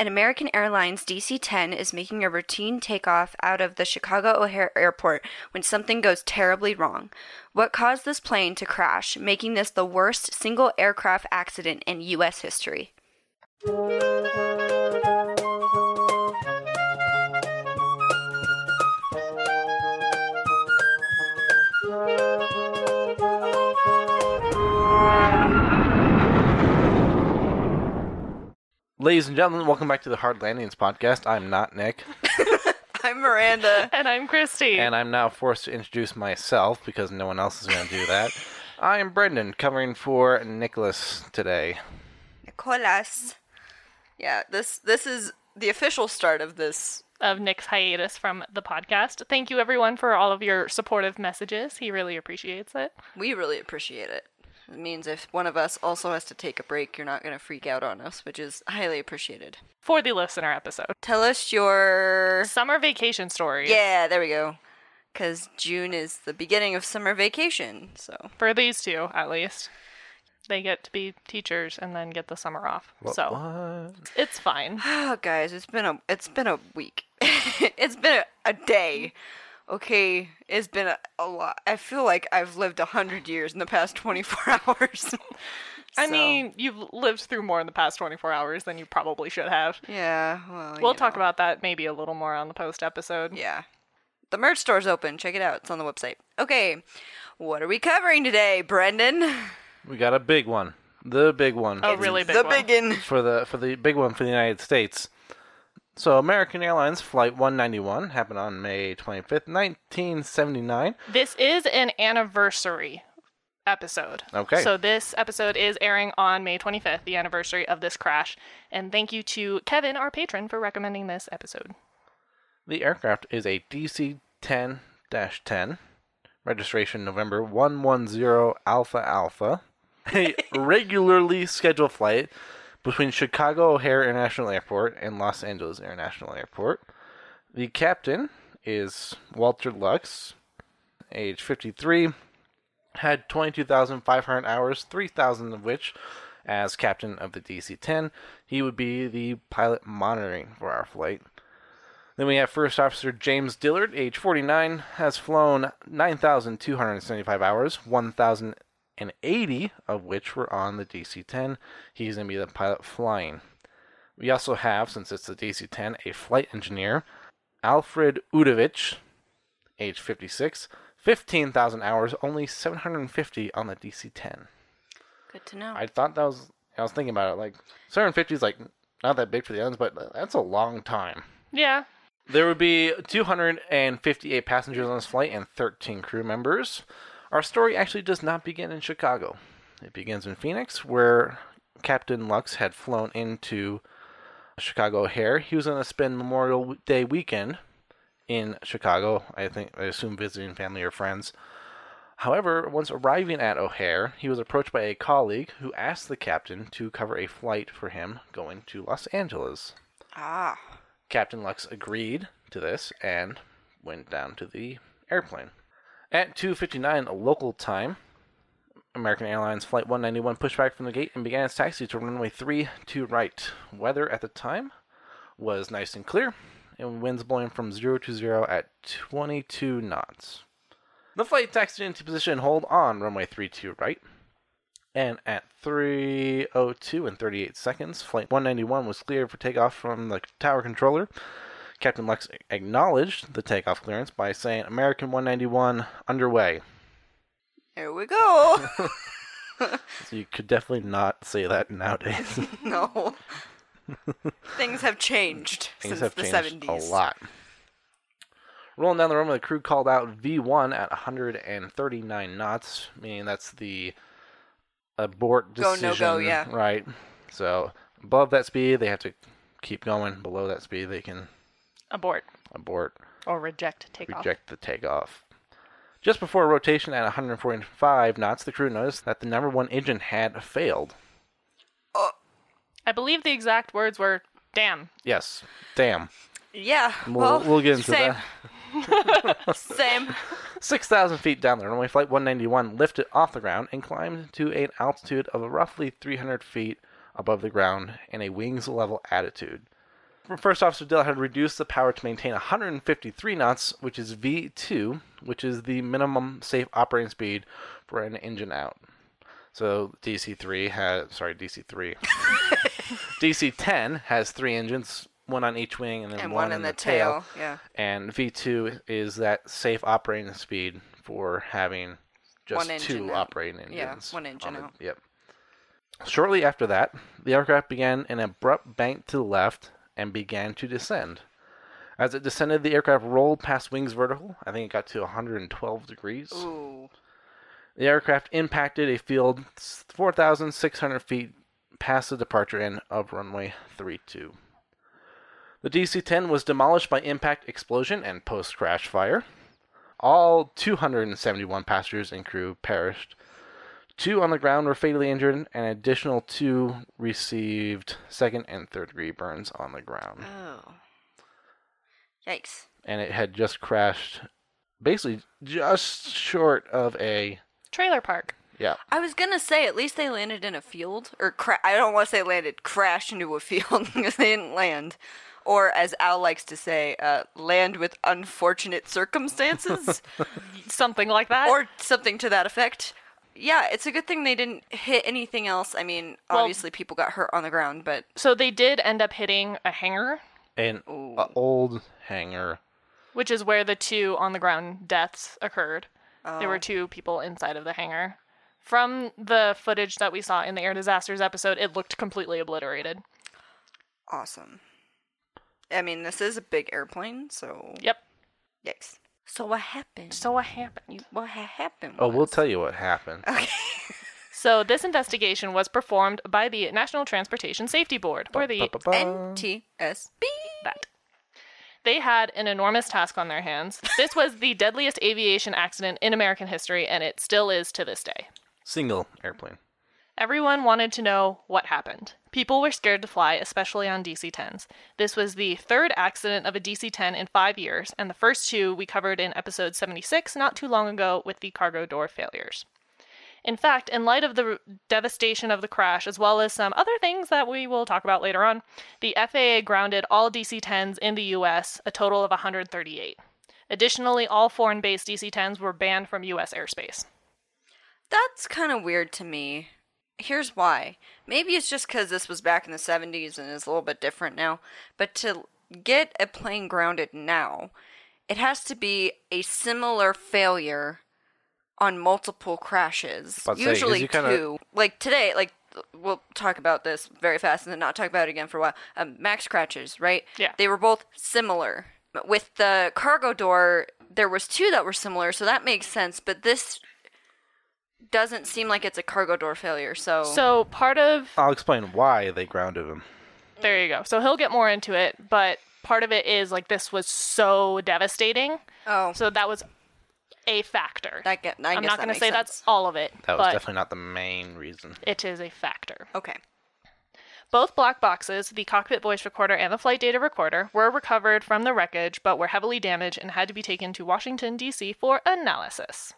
and American Airlines DC 10 is making a routine takeoff out of the Chicago O'Hare Airport when something goes terribly wrong. What caused this plane to crash, making this the worst single aircraft accident in U.S. history? Ladies and gentlemen, welcome back to the Hard Landings podcast. I'm not Nick, I'm Miranda. And I'm Christy. and I'm now forced to introduce myself because no one else is going to do that. I am Brendan, covering for Nicholas today. Nicolas. Yeah, this this is the official start of this. of Nick's hiatus from the podcast. Thank you everyone for all of your supportive messages. He really appreciates it. We really appreciate it. It means if one of us also has to take a break, you're not going to freak out on us, which is highly appreciated. For the listener episode. Tell us your Summer vacation stories. Yeah, there we go. Because June is the beginning of summer vacation, so For these two, at least. They get to be teachers and then get the summer off. so What? it's fine. oh, guys, it's been a it's been a week. it's been a, a day. Okay, it's been a, a lot. I feel like I've lived a hundred years in the past twenty four hours. I So, mean, you've lived through more in the past 24 hours than you probably should have. yeah. Well, We'll talk know. about that maybe a little more on the post episode. Yeah. The merch store's open. Check it out. It's on the website. Okay. What are we covering today, Brendan? We got a big one, the big one Oh, really big the one. biggin. for the for the big one for the United States. So American Airlines Flight 191 happened on May 25th, 1979. This is an anniversary episode. Okay. So this episode is airing on May 25th, the anniversary of this crash. And thank you to Kevin, our patron, for recommending this episode. The aircraft is a DC-10-10, registration November 110 Alpha Alpha, a regularly scheduled flight between Chicago O'Hare International Airport and Los Angeles International Airport. The captain is Walter Lux, age 53, had 22,500 hours, 3,000 of which as captain of the DC-10. He would be the pilot monitoring for our flight. Then we have First Officer James Dillard, age 49, has flown 9,275 hours, 1,080 of which were on the DC 10. He's going to be the pilot flying. We also have, since it's the DC 10, a flight engineer, Alfred Udovich, age 56, 15,000 hours, only 750 on the DC 10. Good to know. I thought that was, I was thinking about it, like, 750 is like not that big for the others, but that's a long time. Yeah. There would be 258 passengers on this flight and 13 crew members. Our story actually does not begin in Chicago. It begins in Phoenix, where Captain Lux had flown into Chicago O'Hare. He was going to spend Memorial Day weekend in Chicago. I think, I assume, visiting family or friends. However, once arriving at O'Hare, he was approached by a colleague who asked the captain to cover a flight for him going to Los Angeles. ah. Captain Lux agreed to this and went down to the airplane. At 2:59 local time, American Airlines Flight 191 pushed back from the gate and began its taxi to runway 3 to right. Weather at the time was nice and clear, and winds blowing from 0 to 0 at 22 knots. The flight taxied into position hold on runway 3 to right. And at 3:02 and 38 seconds, flight 191 was cleared for takeoff from the tower controller. Captain Lux acknowledged the takeoff clearance by saying American 191 underway. There we go. So you could definitely not say that nowadays. no. Things have changed Things since have the changed 70s. a lot. Rolling down the runway, the crew called out V1 at 139 knots, meaning that's the abort decision. Go, no go, yeah. Right. So above that speed, they have to keep going. Below that speed, they can Abort abort, or reject takeoff. reject the takeoff. Just before rotation at 145 knots, the crew noticed that the number one engine had failed. Uh, I believe the exact words were, damn. Yes. Damn. Yeah. We'll, well, we'll get into same. that. Same. 6,000 feet down the runway, Flight 191 lifted off the ground and climbed to an altitude of roughly 300 feet above the ground in a wings level attitude. First Officer Dill had reduced the power to maintain 153 knots, which is V2, which is the minimum safe operating speed for an engine out. So DC3 has, sorry, DC3. DC10 has three engines, one on each wing and then And one, one in in the tail. Yeah. And V2 is that safe operating speed for having just One two operating engines. Yeah, one engine on the- out. Yep. Shortly after that, the aircraft began an abrupt bank to the left and began to descend. As it descended, the aircraft rolled past wings vertical. I think it got to 112 degrees. Ooh. The aircraft impacted a field 4,600 feet past the departure end of runway 32. The DC 10 was demolished by impact explosion and post crash fire. All 271 passengers and crew perished. Two on the ground were fatally injured, and an additional two received second and third degree burns on the ground. Oh. Yikes. And it had just crashed basically just short of a. Trailer park. Yeah. I was gonna say at least they landed in a field, or cra- I don't want to say landed, crashed into a field because they didn't land, or as Al likes to say, uh, land with unfortunate circumstances, Something like that. or something to that effect. Yeah, it's a good thing they didn't hit anything else. I mean, Well- obviously people got hurt on the ground, but so they did end up hitting a hangar, An uh, old hangar. which is where the two on the ground deaths occurred. There Oh. were two people inside of the hangar. From the footage that we saw in the air disasters episode, it looked completely obliterated. awesome. I mean, this is a big airplane, so Yep. yikes. So what happened? So what happened? what ha- happened? Oh, we'll tell you what happened. Okay. So this investigation was performed by the National Transportation Safety Board, or the NTSB. that. They had an enormous task on their hands. This was the deadliest aviation accident in American history, and it still is to this day. Single airplane. Everyone wanted to know what happened. People were scared to fly, especially on DC 10s. This was the third accident of a DC 10 in five years, and the first two we covered in episode 76 not too long ago with the cargo door failures. In fact, in light of the devastation of the crash, as well as some other things that we will talk about later on, the FAA grounded all DC 10s in the US, a total of 138. Additionally, all foreign based DC 10s were banned from US airspace. That's kind of weird to me. Here's why. Maybe it's just because this was back in the 70s and is a little bit different now. But to get a plane grounded now, it has to be a similar failure on multiple crashes. About to Usually you kinda- two. Like today, like we'll talk about this very fast and then not talk about it again for a while. Um, max crashes, right? Yeah. They were both similar. With the cargo door, there was two that were similar, so that makes sense. But this doesn't seem like it's a cargo door failure. So, So, part of I'll explain why they grounded him. There you go. So he'll get more into it, but part of it is like this was so devastating. oh, So that was a factor. that get. I I'm guess not that going to makes say sense. that's all of it, That was but definitely not the main reason. it is a factor. okay. Both black boxes, the cockpit voice recorder and the flight data recorder, were recovered from the wreckage but were heavily damaged and had to be taken to Washington, D.C. for analysis.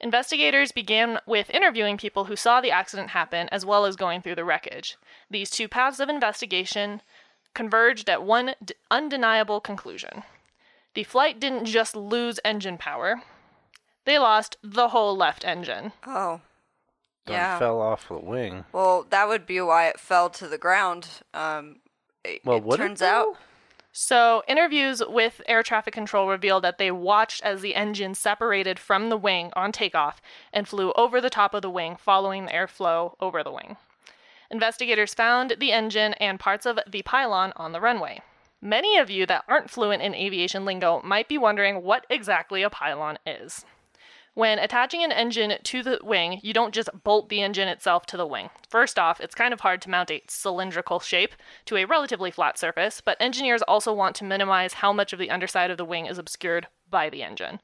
Investigators began with interviewing people who saw the accident happen as well as going through the wreckage. These two paths of investigation converged at one d- undeniable conclusion. The flight didn't just lose engine power, they lost the whole left engine. Oh, Done yeah. fell off the wing. Well, that would be why it fell to the ground. Um, it, Well, it would it turns out. So, interviews with air traffic control revealed that they watched as the engine separated from the wing on takeoff and flew over the top of the wing, following the airflow over the wing. Investigators found the engine and parts of the pylon on the runway. Many of you that aren't fluent in aviation lingo might be wondering what exactly a pylon is. When attaching an engine to the wing, you don't just bolt the engine itself to the wing. First off, it's kind of hard to mount a cylindrical shape to a relatively flat surface, but engineers also want to minimize how much of the underside of the wing is obscured by the engine.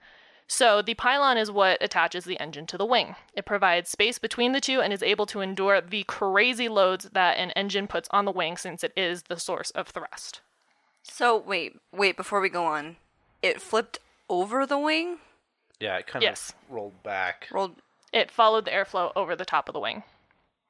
So, the pylon is what attaches the engine to the wing. It provides space between the two and is able to endure the crazy loads that an engine puts on the wing since it is the source of thrust. So wait, wait. Before we go on, it flipped over the wing. Yeah, it kind Yes. of rolled back. Rolled. It followed the airflow over the top of the wing.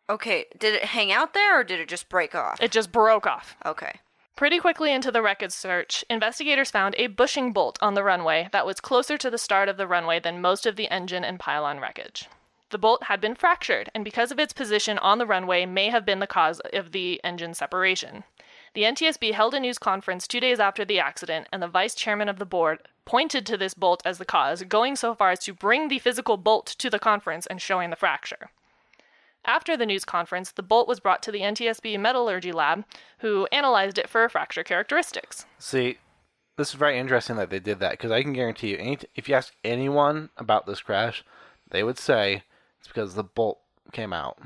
Okay. Did it hang out there or did it just break off? It just broke off. okay. Pretty quickly into the wreckage search, investigators found a bushing bolt on the runway that was closer to the start of the runway than most of the engine and pylon wreckage. The bolt had been fractured, and because of its position on the runway, may have been the cause of the engine separation. The NTSB held a news conference two days after the accident, and the vice chairman of the board pointed to this bolt as the cause, going so far as to bring the physical bolt to the conference and showing the fracture. After the news conference, the bolt was brought to the NTSB metallurgy lab, who analyzed it for fracture characteristics. See, this is very interesting that they did that because I can guarantee you, any if you ask anyone about this crash, they would say it's because the bolt came out.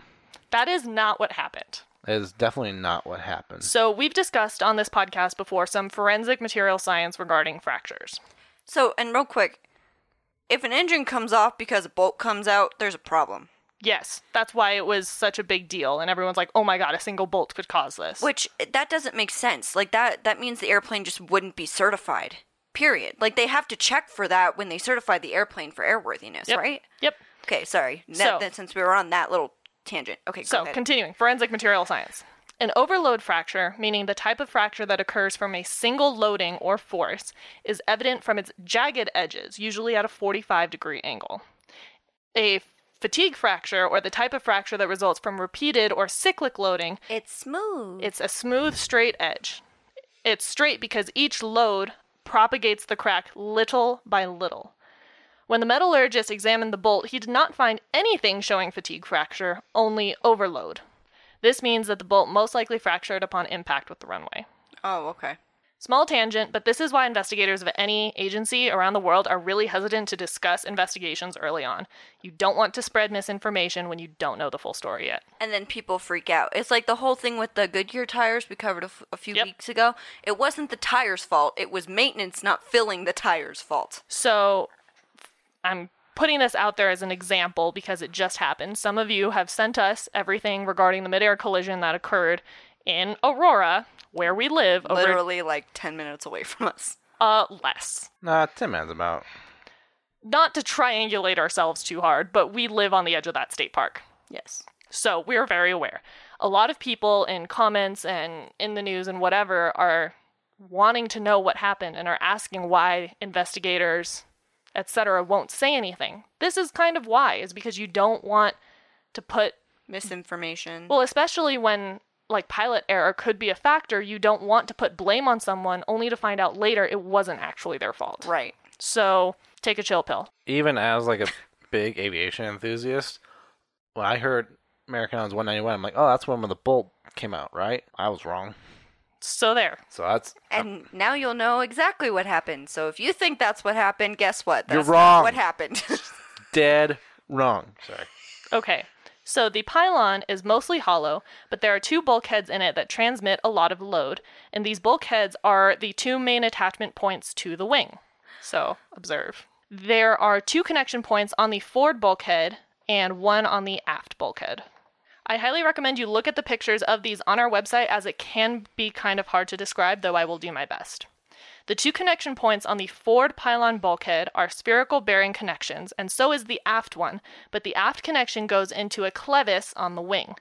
That is not what happened. That is definitely not what happened. So, we've discussed on this podcast before some forensic material science regarding fractures. So, and real quick, if an engine comes off because a bolt comes out, there's a problem. Yes, that's why it was such a big deal, and everyone's like, "Oh my god, a single bolt could cause this." Which that doesn't make sense. Like that that means the airplane just wouldn't be certified. Period. Like they have to check for that when they certify the airplane for airworthiness, Yep. right? Yep. Okay, sorry. That, So- that, since we were on that little tangent. Okay, go So, ahead. continuing, forensic material science. An overload fracture, meaning the type of fracture that occurs from a single loading or force, is evident from its jagged edges, usually at a 45 degree angle. A fatigue fracture, or the type of fracture that results from repeated or cyclic loading, it's smooth. it's a smooth, straight edge. It's straight because each load propagates the crack little by little. When the metallurgist examined the bolt, he did not find anything showing fatigue fracture, only overload. This means that the bolt most likely fractured upon impact with the runway. oh, okay. Small tangent, but this is why investigators of any agency around the world are really hesitant to discuss investigations early on. You don't want to spread misinformation when you don't know the full story yet. And then people freak out. It's like the whole thing with the Goodyear tires we covered a, f- a few Yep. weeks ago. It wasn't the tires' fault. It was maintenance not filling the tires' fault. So I'm putting this out there as an example because it just happened. Some of you have sent us everything regarding the midair collision that occurred in Aurora, where we live, over Literally like 10 minutes away from us. uh less. Nah, 10 minutes about. Not to triangulate ourselves too hard, but we live on the edge of that state park. Yes. So we're very aware. A lot of people in comments and in the news and whatever are wanting to know what happened and are asking why investigators, etc., won't say anything. This is kind of why, is because you don't want to put Misinformation. well, especially when like pilot error could be a factor, you don't want to put blame on someone only to find out later it wasn't actually their fault. right. So take a chill pill. Even as like a big aviation enthusiast, when I heard American Airlines 191, I'm like, oh, that's when the bolt came out, right? I was wrong. So there. So that's uh, And now you'll know exactly what happened. So if you think that's what happened, guess what? You're That's not wrong. what happened? dead wrong. Sorry. Okay. So the pylon is mostly hollow, but there are two bulkheads in it that transmit a lot of load, and these bulkheads are the two main attachment points to the wing. So, observe. There are two connection points on the forward bulkhead and one on the aft bulkhead. I highly recommend you look at the pictures of these on our website as it can be kind of hard to describe, though I will do my best. The two connection points on the forward pylon bulkhead are spherical bearing connections, and so is the aft one, but the aft connection goes into a clevis on the wing.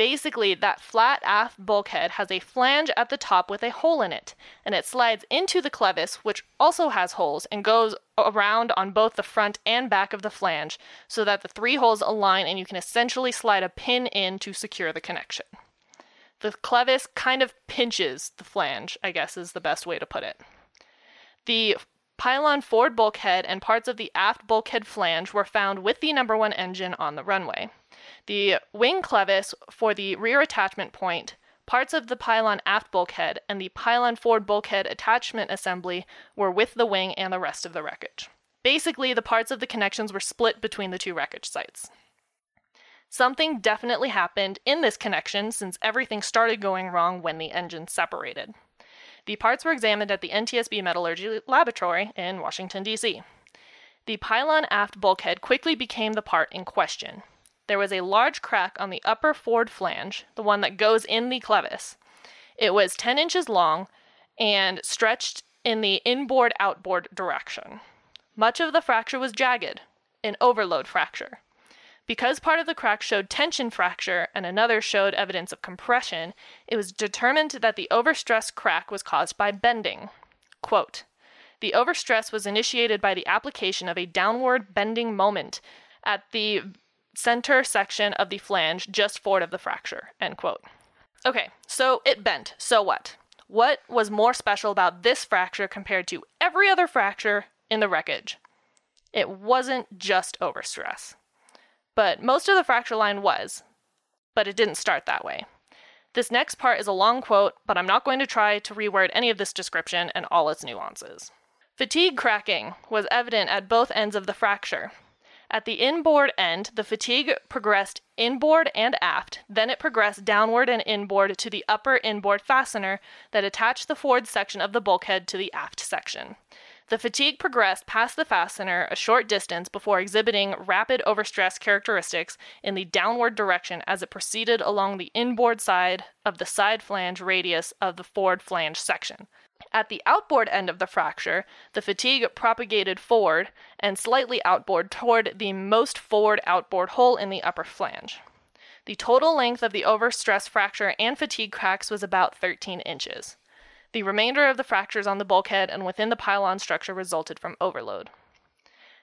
Basically, that flat aft bulkhead has a flange at the top with a hole in it, and it slides into the clevis, which also has holes, and goes around on both the front and back of the flange, so that the three holes align and you can essentially slide a pin in to secure the connection. The clevis kind of pinches the flange, I guess is the best way to put it. The pylon forward bulkhead and parts of the aft bulkhead flange were found with the number one engine on the runway. The wing clevis for the rear attachment point, parts of the pylon aft bulkhead, and the pylon forward bulkhead attachment assembly were with the wing and the rest of the wreckage. Basically, the parts of the connections were split between the two wreckage sites. Something definitely happened in this connection since everything started going wrong when the engines separated. The parts were examined at the NTSB Metallurgy Laboratory in Washington, D.C. The pylon aft bulkhead quickly became the part in question. There was a large crack on the upper forward flange, the one that goes in the clevis. It was 10 inches long and stretched in the inboard outboard direction. Much of the fracture was jagged, an overload fracture. Because part of the crack showed tension fracture and another showed evidence of compression, it was determined that the overstress crack was caused by bending. Quote, the overstress was initiated by the application of a downward bending moment at the center section of the flange just forward of the fracture. End quote. Okay, so it bent. So what? What was more special about this fracture compared to every other fracture in the wreckage? It wasn't just overstress. But most of the fracture line was, but it didn't start that way. This next part is a long quote, but I'm not going to try to reword any of this description and all its nuances. Fatigue cracking was evident at both ends of the fracture. At the inboard end, the fatigue progressed inboard and aft, then it progressed downward and inboard to the upper inboard fastener that attached the forward section of the bulkhead to the aft section. The fatigue progressed past the fastener a short distance before exhibiting rapid overstress characteristics in the downward direction as it proceeded along the inboard side of the side flange radius of the forward flange section. At the outboard end of the fracture, the fatigue propagated forward and slightly outboard toward the most forward outboard hole in the upper flange. The total length of the overstress fracture and fatigue cracks was about 13 inches. The remainder of the fractures on the bulkhead and within the pylon structure resulted from overload.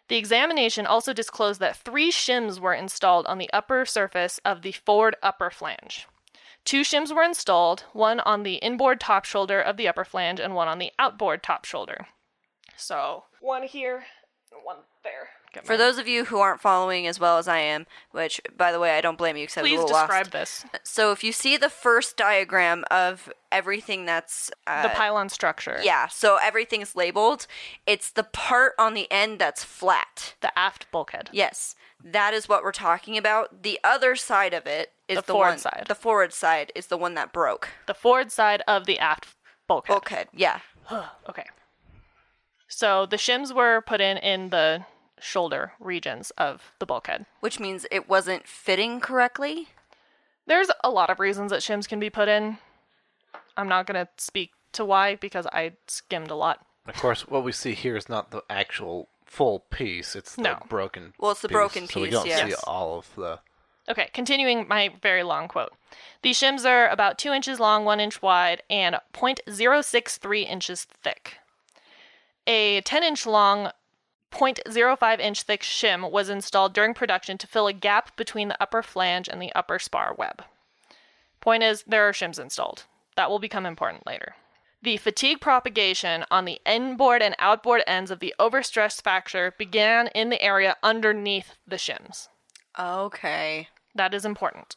The examination also disclosed that three shims were installed on the upper surface of the forward upper flange. Two shims were installed, one on the inboard top shoulder of the upper flange and one on the outboard top shoulder. So, one here, one there. For those of you who aren't following as well as I am, which, by the way, I don't blame you because I was a Please little describe lost. this. So if you see the first diagram of everything that's uh, The pylon structure. yeah, so everything's labeled. It's the part on the end that's flat. The aft bulkhead. Yes, that is what we're talking about. The other side of it is The the, forward one. side. The forward side is the one that broke. The forward side of the aft bulkhead. Bulkhead. Yeah. Okay. So the shims were put in in the shoulder regions of the bulkhead. Which means it wasn't fitting correctly. There's a lot of reasons that shims can be put in. I'm not going to speak to why because I skimmed a lot. Of course, what we see here is not the actual full piece; it's the No. broken. Well, it's the piece, broken so we piece, don't see all of the. Okay, continuing my very long quote. These shims are about 2 inches long, 1 inch wide, and 0.063 inches thick. A 10 inch long, 0.05 inch thick shim was installed during production to fill a gap between the upper flange and the upper spar web. Point is, there are shims installed. That will become important later. The fatigue propagation on the inboard and outboard ends of the overstressed fracture began in the area underneath the shims. Okay. That is important.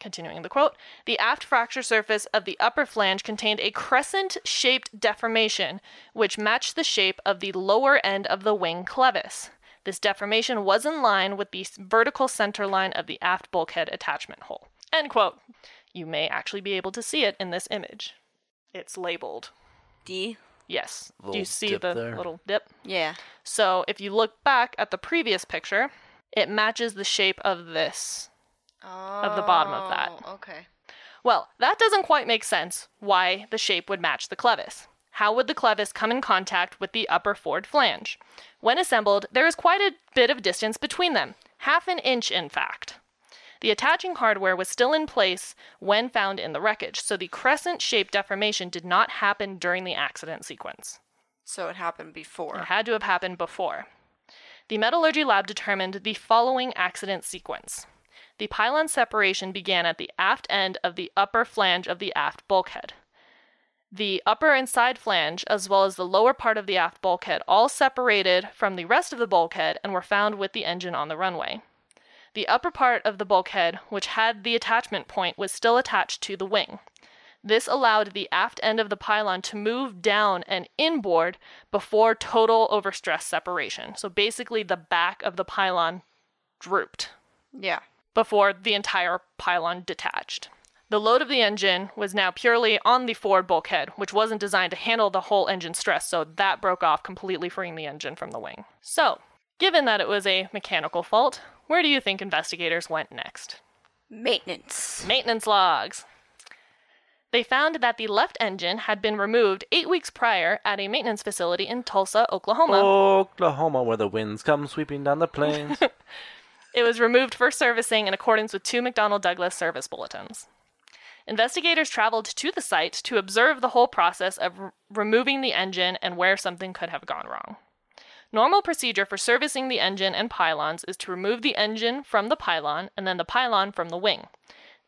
Continuing the quote, the aft fracture surface of the upper flange contained a crescent shaped deformation which matched the shape of the lower end of the wing clevis. This deformation was in line with the vertical center line of the aft bulkhead attachment hole. End quote. You may actually be able to see it in this image. It's labeled. D. Yes. Do you see the there. little dip? Yeah. So if you look back at the previous picture, it matches the shape of this Of the bottom of that. Oh, okay. Well, that doesn't quite make sense why the shape would match the clevis. How would the clevis come in contact with the upper forward flange? When assembled, there is quite a bit of distance between them, half an inch in fact. The attaching hardware was still in place when found in the wreckage, so the crescent shaped deformation did not happen during the accident sequence. So it happened before. It had to have happened before. The metallurgy lab determined the following accident sequence. The pylon separation began at the aft end of the upper flange of the aft bulkhead. The upper and side flange, as well as the lower part of the aft bulkhead, all separated from the rest of the bulkhead and were found with the engine on the runway. The upper part of the bulkhead, which had the attachment point, was still attached to the wing. This allowed the aft end of the pylon to move down and inboard before total overstress separation. So basically, the back of the pylon drooped Yeah. Before the entire pylon detached. The load of the engine was now purely on the forward bulkhead, which wasn't designed to handle the whole engine stress, so that broke off, completely freeing the engine from the wing. So, given that it was a mechanical fault, where do you think investigators went next? Maintenance. Maintenance logs. They found that the left engine had been removed eight weeks prior at a maintenance facility in Tulsa, Oklahoma. Oklahoma, where the winds come sweeping down the plains. It was removed for servicing in accordance with two McDonnell Douglas service bulletins. Investigators traveled to the site to observe the whole process of r- removing the engine and where something could have gone wrong. Normal procedure for servicing the engine and pylons is to remove the engine from the pylon and then the pylon from the wing.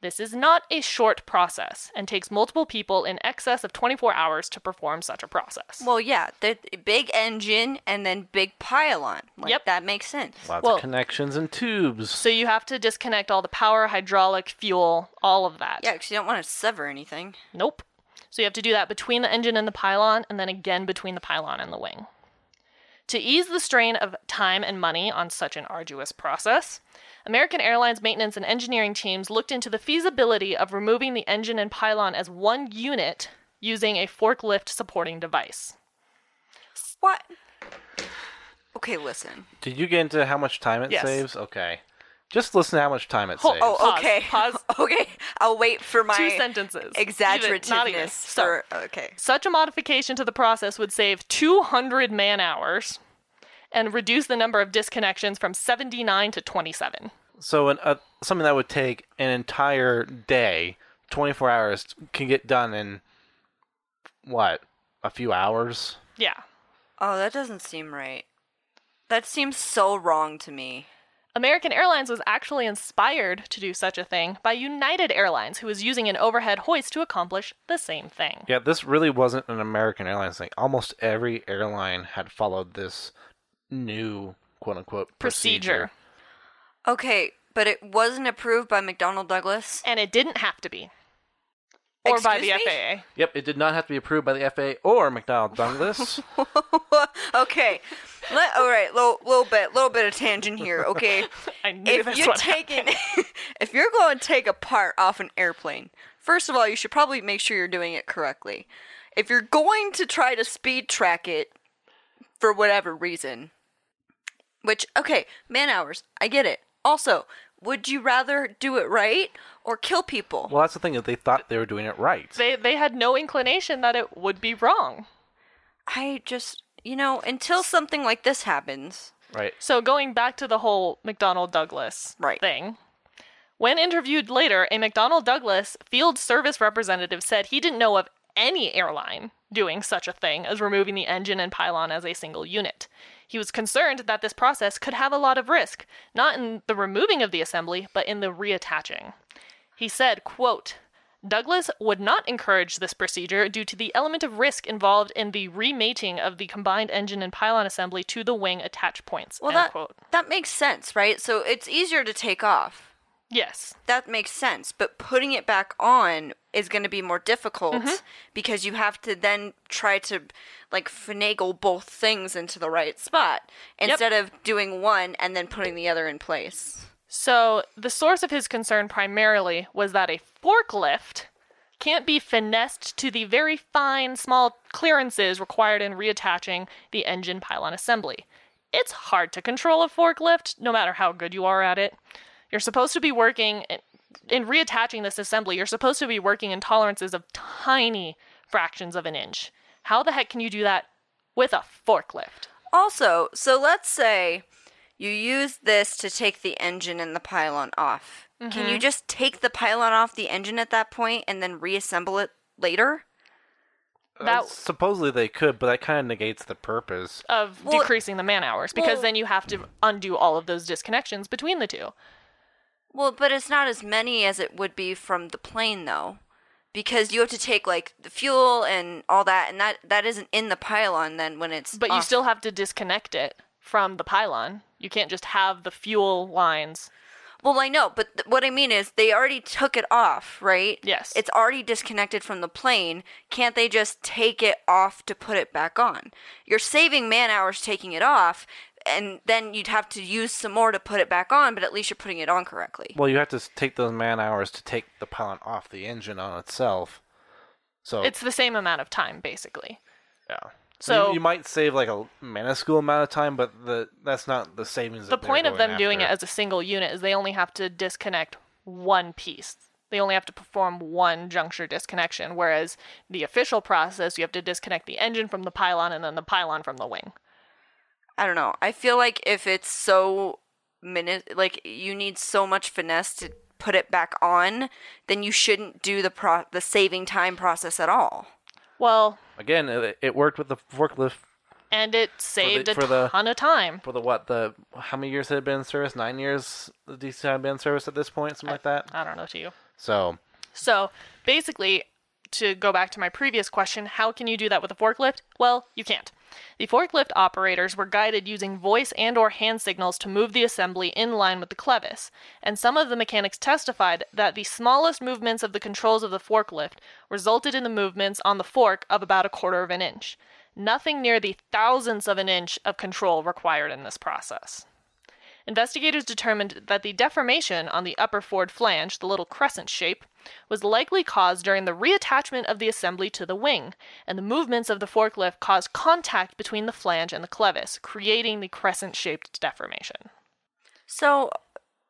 This is not a short process and takes multiple people in excess of 24 hours to perform such a process. Well, yeah, the big engine and then big pylon. Like, Yep. That makes sense. Lots Well- of connections and tubes. So you have to disconnect all the power, hydraulic, fuel, all of that. Yeah, because you don't want to sever anything. Nope. So you have to do that between the engine and the pylon, and then again between the pylon and the wing. To ease the strain of time and money on such an arduous process, American Airlines maintenance and engineering teams looked into the feasibility of removing the engine and pylon as one unit using a forklift supporting device. What? Okay, listen. Did you get into how much time it Yes. saves? Okay. Just listen to how much time it Hol- saves. Oh, Pause, okay. pause. Okay, I'll wait for my Two sentences. Even- not even. exaggerativeness. So- for- okay. Such a modification to the process would save 200 man hours and reduce the number of disconnections from 79 to 27. So an, uh, something that would take an entire day, 24 hours, can get done in what? A few hours? Yeah. Oh, that doesn't seem right. That seems so wrong to me. American Airlines was actually inspired to do such a thing by United Airlines, who was using an overhead hoist to accomplish the same thing. Yeah, this really wasn't an American Airlines thing. Almost every airline had followed this new quote unquote Procedure. Okay, but it wasn't approved by McDonnell Douglas. And it didn't have to be. Or by the me? FAA. Yep, it did not have to be approved by the FAA or McDonnell Douglas. okay, Let, all right, little little bit, little bit of tangent here. Okay, I knew if that's you're what taking, if you're going to take a part off an airplane, first of all, you should probably make sure you're doing it correctly. If you're going to try to speed track it for whatever reason, which okay, man hours, I get it. Also, would you rather do it right or kill people? well, that's the thing. is They thought they were doing it right. They, they had no inclination that it would be wrong. I just, you know, until something like this happens. Right. So going back to the whole McDonnell Douglas Right. thing. When interviewed later, a McDonnell Douglas field service representative said he didn't know of any airline doing such a thing as removing the engine and pylon as a single unit. He was concerned that this process could have a lot of risk, not in the removing of the assembly, but in the reattaching. He said, quote, Douglas would not encourage this procedure due to the element of risk involved in the remating of the combined engine and pylon assembly to the wing attach points. Well, that quote. that makes sense, right? So it's easier to take off. Yes. That makes sense, but putting it back on is going to be more difficult Mm-hmm. because you have to then try to like finagle both things into the right spot instead of doing one and then putting the other in place. So, the source of his concern primarily was that a forklift can't be finessed to the very fine, small clearances required in reattaching the engine pylon assembly. It's hard to control a forklift, no matter how good you are at it. You're supposed to be working in, in reattaching this assembly, you're supposed to be working in tolerances of tiny fractions of an inch. How the heck can you do that with a forklift? Also, so let's say you use this to take the engine and the pylon off. Can Mm-hmm. you just take the pylon off the engine at that point and then reassemble it later? That Uh, supposedly they could, but that kind of negates the purpose. of Well- decreasing the man hours because well- then you have to undo all of those disconnections between the two. Well, but it's not as many as it would be from the plane, though, because you have to take like the fuel and all that, and that that isn't in the pylon then when it's. But you off. still have to disconnect it from the pylon. You can't just have the fuel lines. Well, I know, but th- what I mean is they already took it off, right? Yes. It's already disconnected from the plane. Can't they just take it off to put it back on? You're saving man hours taking it off, and then you'd have to use some more to put it back on. But at least you're putting it on correctly. Well, you have to take those man hours to take the pylon off the engine on itself. So It's the same amount of time, basically. yeah. So- you, you might save like a minuscule amount of time, but the that's not the savings. The that they're point of going them doing it as a single unit is they only have to disconnect one piece. They only have to perform one juncture disconnection, whereas the official process, you have to disconnect the engine from the pylon and then the pylon from the wing. I don't know. I feel like if it's so minute like you need so much finesse to put it back on, then you shouldn't do the pro- the saving time process at all. Well, Again, it, it worked with the forklift and it saved a for the- ton of time. for the what the how many years had it been in service? Nine years. The DC had been in service at this point, something like that. I don't know to you. So So basically, to go back to my previous question, how can you do that with a forklift? Well, you can't. The forklift operators were guided using voice and or hand signals to move the assembly in line with the clevis, and some of the mechanics testified that the smallest movements of the controls of the forklift resulted in the movements on the fork of about a quarter of an inch. Nothing near the thousandths of an inch of control required in this process. Investigators determined that the deformation on the upper forward flange, the little crescent shape, was likely caused during the reattachment of the assembly to the wing, and the movements of the forklift caused contact between the flange and the clevis, creating the crescent shaped deformation. So,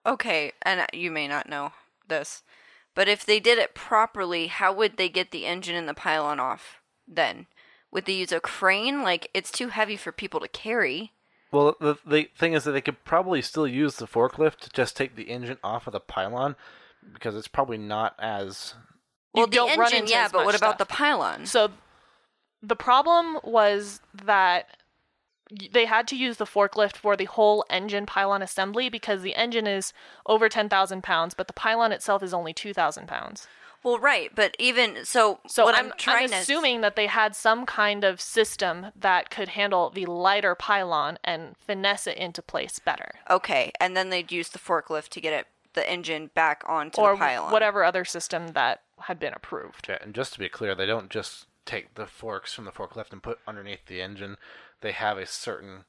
okay, and you may not know this, but if they did it properly, how would they get the engine and the pylon off then? Would they use a crane? Like, it's too heavy for people to carry. Well, the the thing is that they could probably still use the forklift to just take the engine off of the pylon because it's probably not as You Well, the don't run engine, into yeah, as but what much about the pylon? So the problem was that they had to use the forklift for the whole engine pylon assembly because the engine is over 10,000 pounds, but the pylon itself is only 2,000 pounds. Well, right, but even so, So what I'm, I'm, I'm trying to assuming that they had some kind of system that could handle the lighter pylon and finesse it into place better. okay, and then they'd use the forklift to get it the engine back onto or the pylon. whatever other system that had been approved. Yeah, and just to be clear, they don't just take the forks from the forklift and put underneath the engine. They have a certain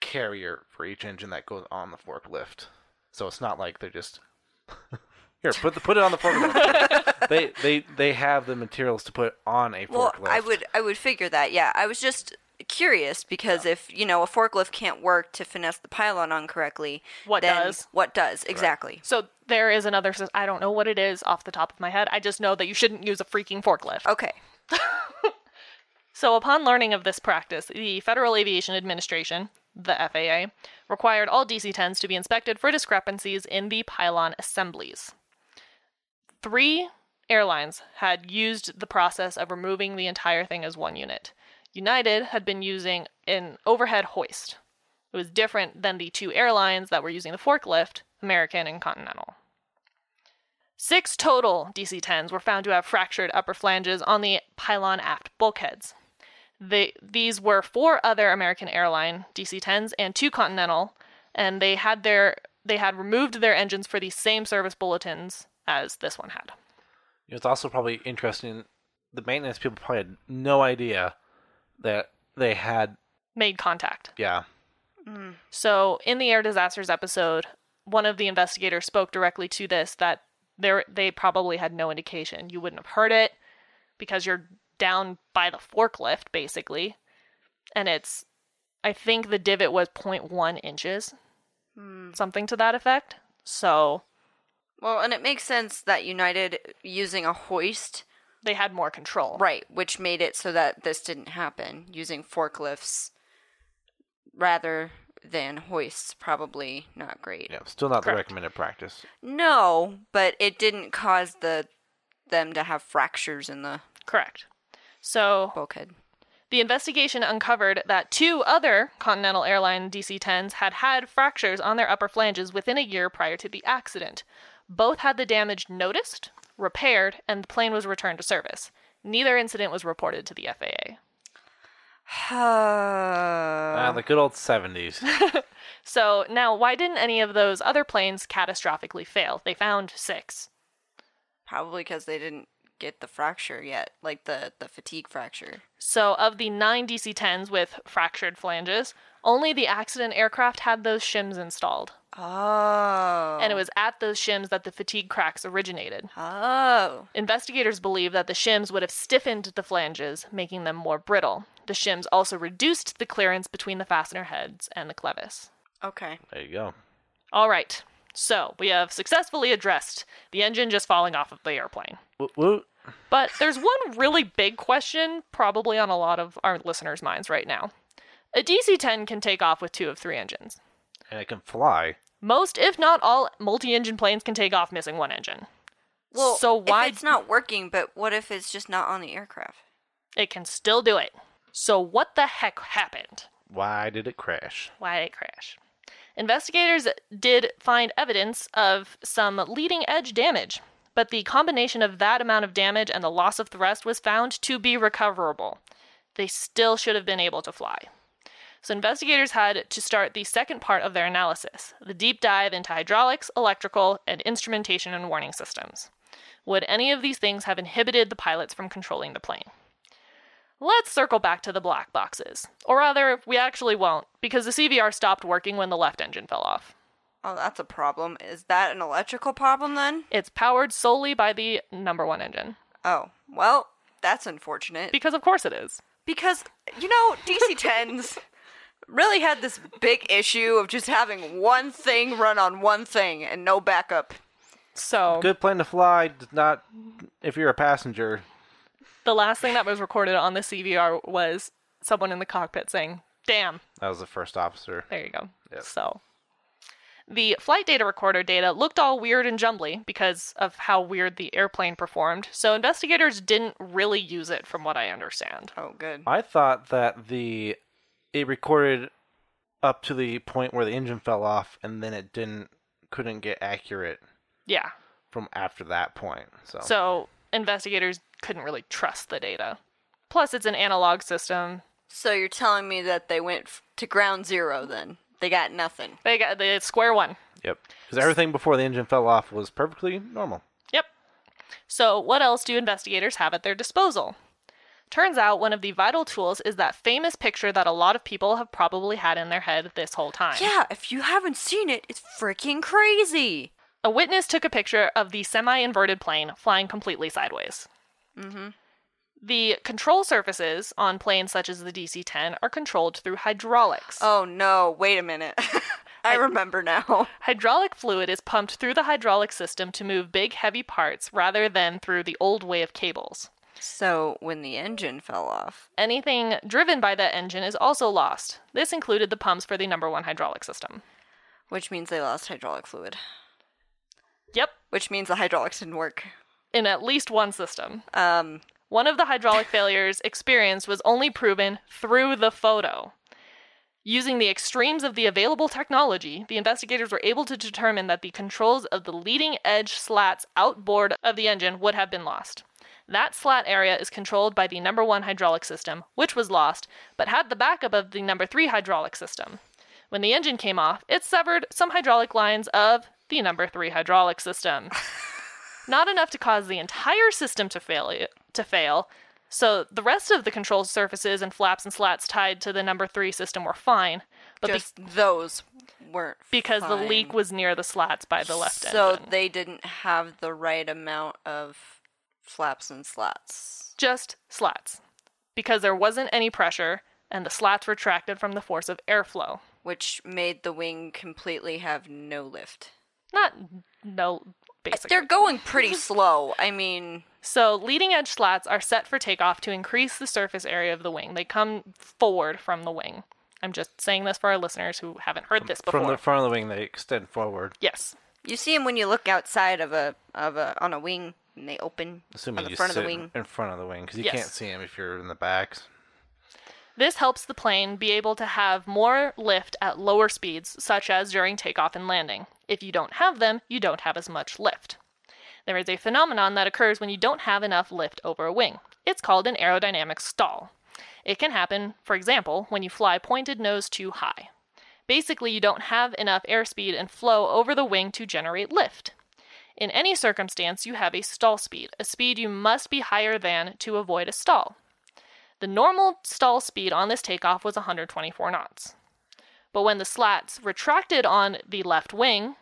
carrier for each engine that goes on the forklift. So it's not like they're just here put the, put it on the forklift. they they they have the materials to put on a Well, forklift. I would I would figure that. Yeah, I was just curious because if you know a forklift can't work to finesse the pylon on correctly, What then does? What does exactly? So there is another. I don't know what it is off the top of my head. I just know that you shouldn't use a freaking forklift. Okay. So, upon learning of this practice, the Federal Aviation Administration, the FAA, required all DC 10s to be inspected for discrepancies in the pylon assemblies. Three airlines had used the process of removing the entire thing as one unit. United had been using an overhead hoist. It was different than the two airlines that were using the forklift, American and Continental. Six total DC 10s were found to have fractured upper flanges on the pylon aft bulkheads. They, these were four other American airline DC 10s and two Continental, and they had their they had removed their engines for the same service bulletins as this one had. It's also probably interesting. The maintenance people probably had no idea that they had. Made contact. Yeah, mm. So, in the air disasters episode, one of the investigators spoke directly to this that there they probably had no indication. You wouldn't have heard it because you're down by the forklift basically. And it's I think the divot was 0.1 inches. Hmm. Something to that effect. So, Well, and it makes sense that United using a hoist, they had more control. right, which made it so that this didn't happen using forklifts rather than hoists. Probably not great. yeah. Still not the recommended practice. No, but it didn't cause the them to have fractures in the Correct. So, bulkhead. The investigation uncovered that two other Continental Airline DC 10s had had fractures on their upper flanges within a year prior to the accident. Both had the damage noticed, repaired, and the plane was returned to service. Neither incident was reported to the FAA. Ah, the good old seventies. So, now, why didn't any of those other planes catastrophically fail? They found six. Probably because they didn't get the fracture yet, like the the fatigue fracture. So, of the nine DC 10s with fractured flanges, only the accident aircraft had those shims installed. Oh. And it was at those shims that the fatigue cracks originated. Oh. Investigators believe that the shims would have stiffened the flanges, making them more brittle. The shims also reduced the clearance between the fastener heads and the clevis. Okay. There you go. All right, so we have successfully addressed the engine just falling off of the airplane. Woot woot. But there's one really big question, probably on a lot of our listeners' minds right now. A DC 10 can take off with two of three engines. And it can fly. Most, if not all, multi engine planes can take off missing one engine. Well, so why if it's not working? But what if it's just not on the aircraft? it can still do it? So, what the heck happened? Why did it crash? Why did it crash? Investigators did find evidence of some leading edge damage, but the combination of that amount of damage and the loss of thrust was found to be recoverable. They still should have been able to fly. So, investigators had to start the second part of their analysis the deep dive into hydraulics, electrical, and instrumentation and warning systems. Would any of these things have inhibited the pilots from controlling the plane? Let's circle back to the black boxes. Or rather, we actually won't, because the CVR stopped working when the left engine fell off. Oh, that's a problem. Is that an electrical problem then? It's powered solely by the number one engine. Oh, well, that's unfortunate. Because of course it is. Because, you know, DC 10s really had this big issue of just having one thing run on one thing and no backup. So, Good plane to fly. Does not if you're a passenger. the last thing that was recorded on the CVR was someone in the cockpit saying, Damn, That was the first officer. There you go. Yep. So the flight data recorder data looked all weird and jumbly because of how weird the airplane performed, so investigators didn't really use it from what I understand. Oh, good. I thought that the it recorded up to the point where the engine fell off, and then it didn't couldn't get accurate Yeah. from after that point. So, So investigators couldn't really trust the data. Plus it's an analog system. So you're telling me that they went f- to ground zero then? They got nothing. They got the square one. yep, because everything before the engine fell off was perfectly normal. Yep. So, what else do investigators have at their disposal? Turns out one of the vital tools is that famous picture that a lot of people have probably had in their head this whole time. Yeah, if you haven't seen it, it's freaking crazy. A witness took a picture of the semi inverted plane flying completely sideways. Mm-hmm. The control surfaces on planes such as the DC 10 are controlled through hydraulics. Oh no, wait a minute. I remember now. Hydraulic fluid is pumped through the hydraulic system to move big, heavy parts rather than through the old way of cables. So when the engine fell off. Anything driven by that engine is also lost. This included the pumps for the number one hydraulic system. Which means they lost hydraulic fluid. Yep, Which means the hydraulics didn't work. in at least one system. Um, One of the hydraulic failures experienced was only proven through the photo. Using the extremes of the available technology, the investigators were able to determine that the controls of the leading edge slats outboard of the engine would have been lost. That slat area is controlled by the number one hydraulic system, which was lost, but had the backup of the number three hydraulic system. When the engine came off, it severed some hydraulic lines of the number three hydraulic system. Not enough to cause the entire system to fail to fail. So the rest of the control surfaces and flaps and slats tied to the number 3 system were fine, but be- those weren't because the leak was near the slats by the left end. so engine. they didn't have the right amount of flaps and slats. Just slats. Because there wasn't any pressure and the slats retracted from the force of airflow. which made the wing completely have no lift. Not no basically. They're going pretty slow. I mean, So, leading edge slats are set for takeoff to increase the surface area of the wing. They come forward from the wing. I'm just saying this for our listeners who haven't heard this before. From the front of the wing, they extend forward. yes. you see them when you look outside of a of a on a wing and they open Assuming on the you front sit of the wing. in front of the wing, because you Yes. can't see them if you're in the backs. This helps the plane be able to have more lift at lower speeds, such as during takeoff and landing. If you don't have them, you don't have as much lift. There is a phenomenon that occurs when you don't have enough lift over a wing. It's called an aerodynamic stall. It can happen, for example, when you fly pointed nose too high. Basically, you don't have enough airspeed and flow over the wing to generate lift. In any circumstance, you have a stall speed, a speed you must be higher than to avoid a stall. The normal stall speed on this takeoff was 124 knots. But when the slats retracted on the left wing,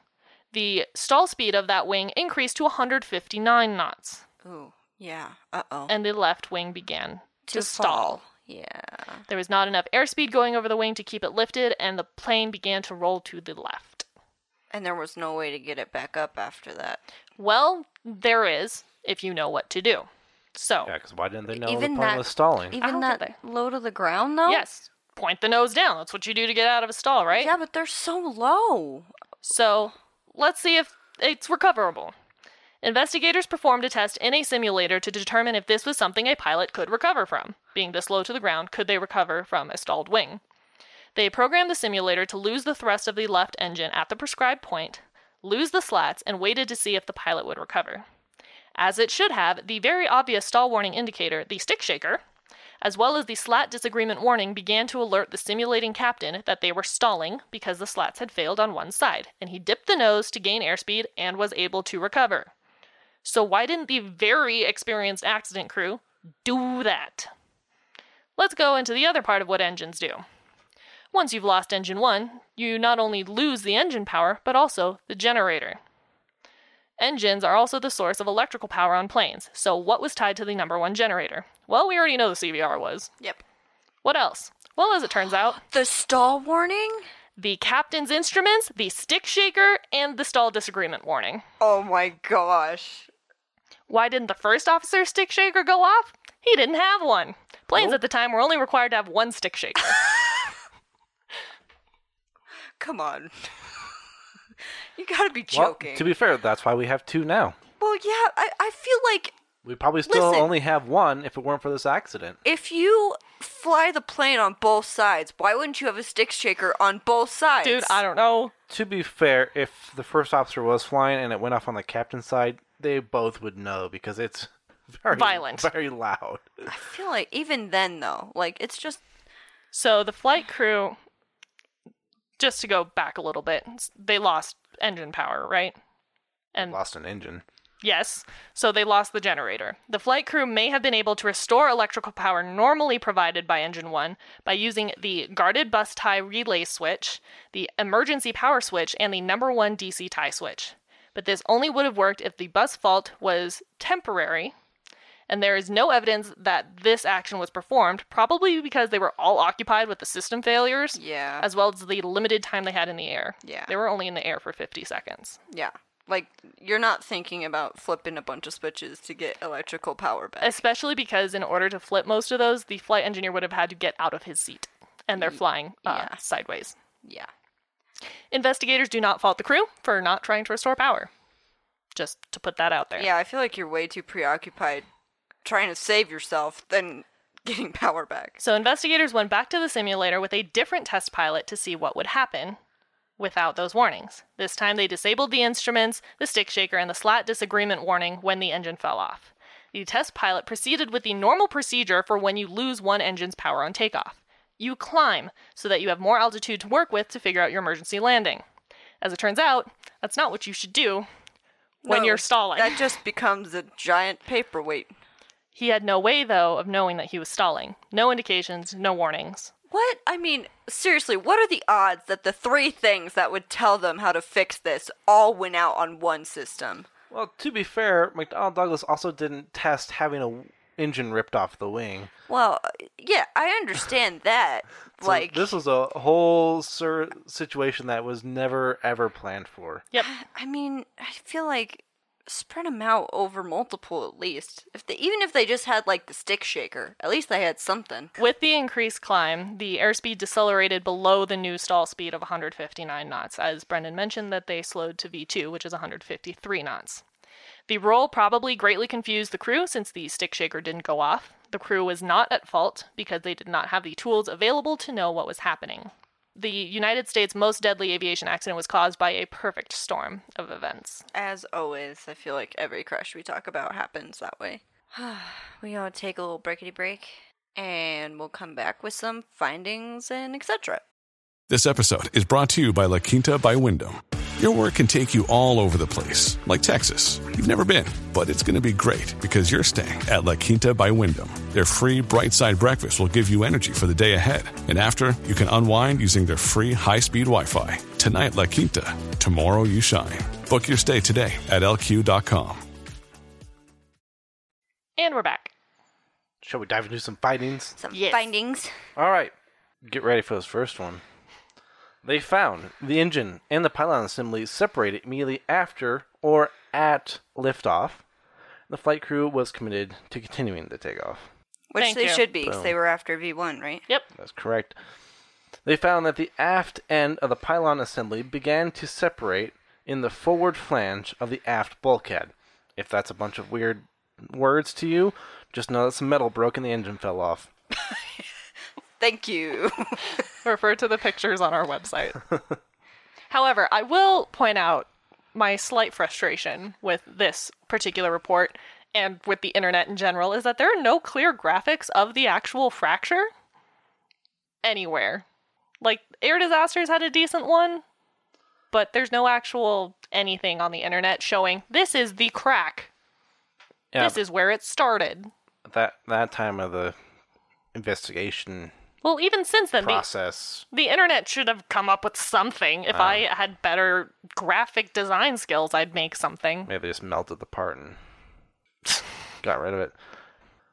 the stall speed of that wing increased to 159 knots, Ooh, yeah. Uh oh. and the left wing began to, stall. Yeah. There was not enough airspeed going over the wing to keep it lifted, and the plane began to roll to the left. And there was no way to get it back up after that. Well, there is, if you know what to do. So, Yeah, because why didn't they know Even the plane that- was stalling? Even that low to the ground though. yes, point the nose down. That's what you do to get out of a stall, right? Yeah, but they're so low. So let's see if it's recoverable. Investigators performed a test in a simulator to determine if this was something a pilot could recover from. Being this low to the ground, could they recover from a stalled wing? They programmed the simulator to lose the thrust of the left engine at the prescribed point, lose the slats, and waited to see if the pilot would recover. As it should have, the very obvious stall warning indicator, the stick shaker, as well as the slat disagreement warning, began to alert the simulating captain that they were stalling because the slats had failed on one side, and he dipped the nose to gain airspeed and was able to recover. So, why didn't the very experienced accident crew do that? Let's go into the other part of what engines do. Once you've lost engine 1, you not only lose the engine power, but also the generator. Engines are also the source of electrical power on planes, so what was tied to the number one generator? Well, we already know the CVR was. Yep. What else? Well, as it turns out, The stall warning? the captain's instruments, the stick shaker, and the stall disagreement warning. Oh my gosh. Why didn't the first officer's stick shaker go off? He didn't have one. Planes Nope. at the time were only required to have one stick shaker. Come on. you gotta be Well, joking. to be fair, that's why we have two now. well, yeah, I, I feel like We probably still Listen. only have one if it weren't for this accident. if you fly the plane on both sides, why wouldn't you have a stick shaker on both sides? Dude, I don't know. To be fair, if the first officer was flying and it went off on the captain's side, they both would know because it's very Violent. very loud. I feel like even then though, like it's just So the flight crew, just to go back a little bit, they lost engine power, right? And Lost an engine. Yes, so they lost the generator. The flight crew may have been able to restore electrical power normally provided by Engine 1 by using the guarded bus tie relay switch, the emergency power switch, and the number one DC tie switch. But this only would have worked if the bus fault was temporary, and there is no evidence that this action was performed, probably because they were all occupied with the system failures, yeah. as well as the limited time they had in the air. Yeah. They were only in the air for 50 seconds. yeah. Like you're not thinking about flipping a bunch of switches to get electrical power back. especially because in order to flip most of those, the flight engineer would have had to get out of his seat, and they're flying uh, yeah. sideways. yeah. Investigators do not fault the crew for not trying to restore power. Just to put that out there. Yeah, I feel like you're way too preoccupied trying to save yourself than getting power back. So investigators went back to the simulator with a different test pilot to see what would happen without those warnings. This time they disabled the instruments, the stick shaker, and the slat disagreement warning when the engine fell off. The test pilot proceeded with the normal procedure for when you lose one engine's power on takeoff. You climb so that you have more altitude to work with to figure out your emergency landing. As it turns out, that's not what you should do when No, you're stalling. That just becomes a giant paperweight. He had no way, though, of knowing that he was stalling. No indications, no warnings. What? I mean, seriously, what are the odds that the three things that would tell them how to fix this all went out on one system? Well, to be fair, McDonnell Douglas also didn't test having a engine ripped off the wing. Well, yeah, I understand that. So like, this was a whole sur- situation that was never ever planned for. Yep. I mean, I feel like spread them out over multiple at least. If they, even if they just had like the stick shaker, at least they had something. With the increased climb, the airspeed decelerated below the new stall speed of 159 knots, as Brendan mentioned that they slowed to V2, which is 153 knots. The roll probably greatly confused the crew since the stick shaker didn't go off. The crew was not at fault because they did not have the tools available to know what was happening. The United States' most deadly aviation accident was caused by a perfect storm of events. As always, I feel like every crash we talk about happens that way. we gotta take a little breakity break, and we'll come back with some findings and etc. This episode is brought to you by La Quinta by Wyndham. Your work can take you all over the place, like Texas. You've never been, but it's going to be great because you're staying at La Quinta by Wyndham. Their free bright side breakfast will give you energy for the day ahead. And after, you can unwind using their free high speed Wi Fi. Tonight, La Quinta. Tomorrow, you shine. Book your stay today at lq.com. And we're back. Shall we dive into some findings? Some Yes. findings. All right, get ready for this first one. They found the engine and the pylon assembly separated immediately after or at liftoff. The flight crew was committed to continuing the takeoff. Which Thank they you. should be, 'cause Boom. they were after V1, right? Yep. That's correct. They found that the aft end of the pylon assembly began to separate in the forward flange of the aft bulkhead. If that's a bunch of weird words to you, just know that some metal broke and the engine fell off. Thank you. Refer to the pictures on our website. However, I will point out my slight frustration with this particular report and with the internet in general is that there are no clear graphics of the actual fracture anywhere. Like, Air Disasters had a decent one, but there's no actual anything on the internet showing this is the crack. Yeah, This is where it started. that that time of the investigation Well, even since then, the, process. the internet should have come up with something. If uh-huh. I had better graphic design skills, I'd make something. Maybe they just melted the part and got rid of it.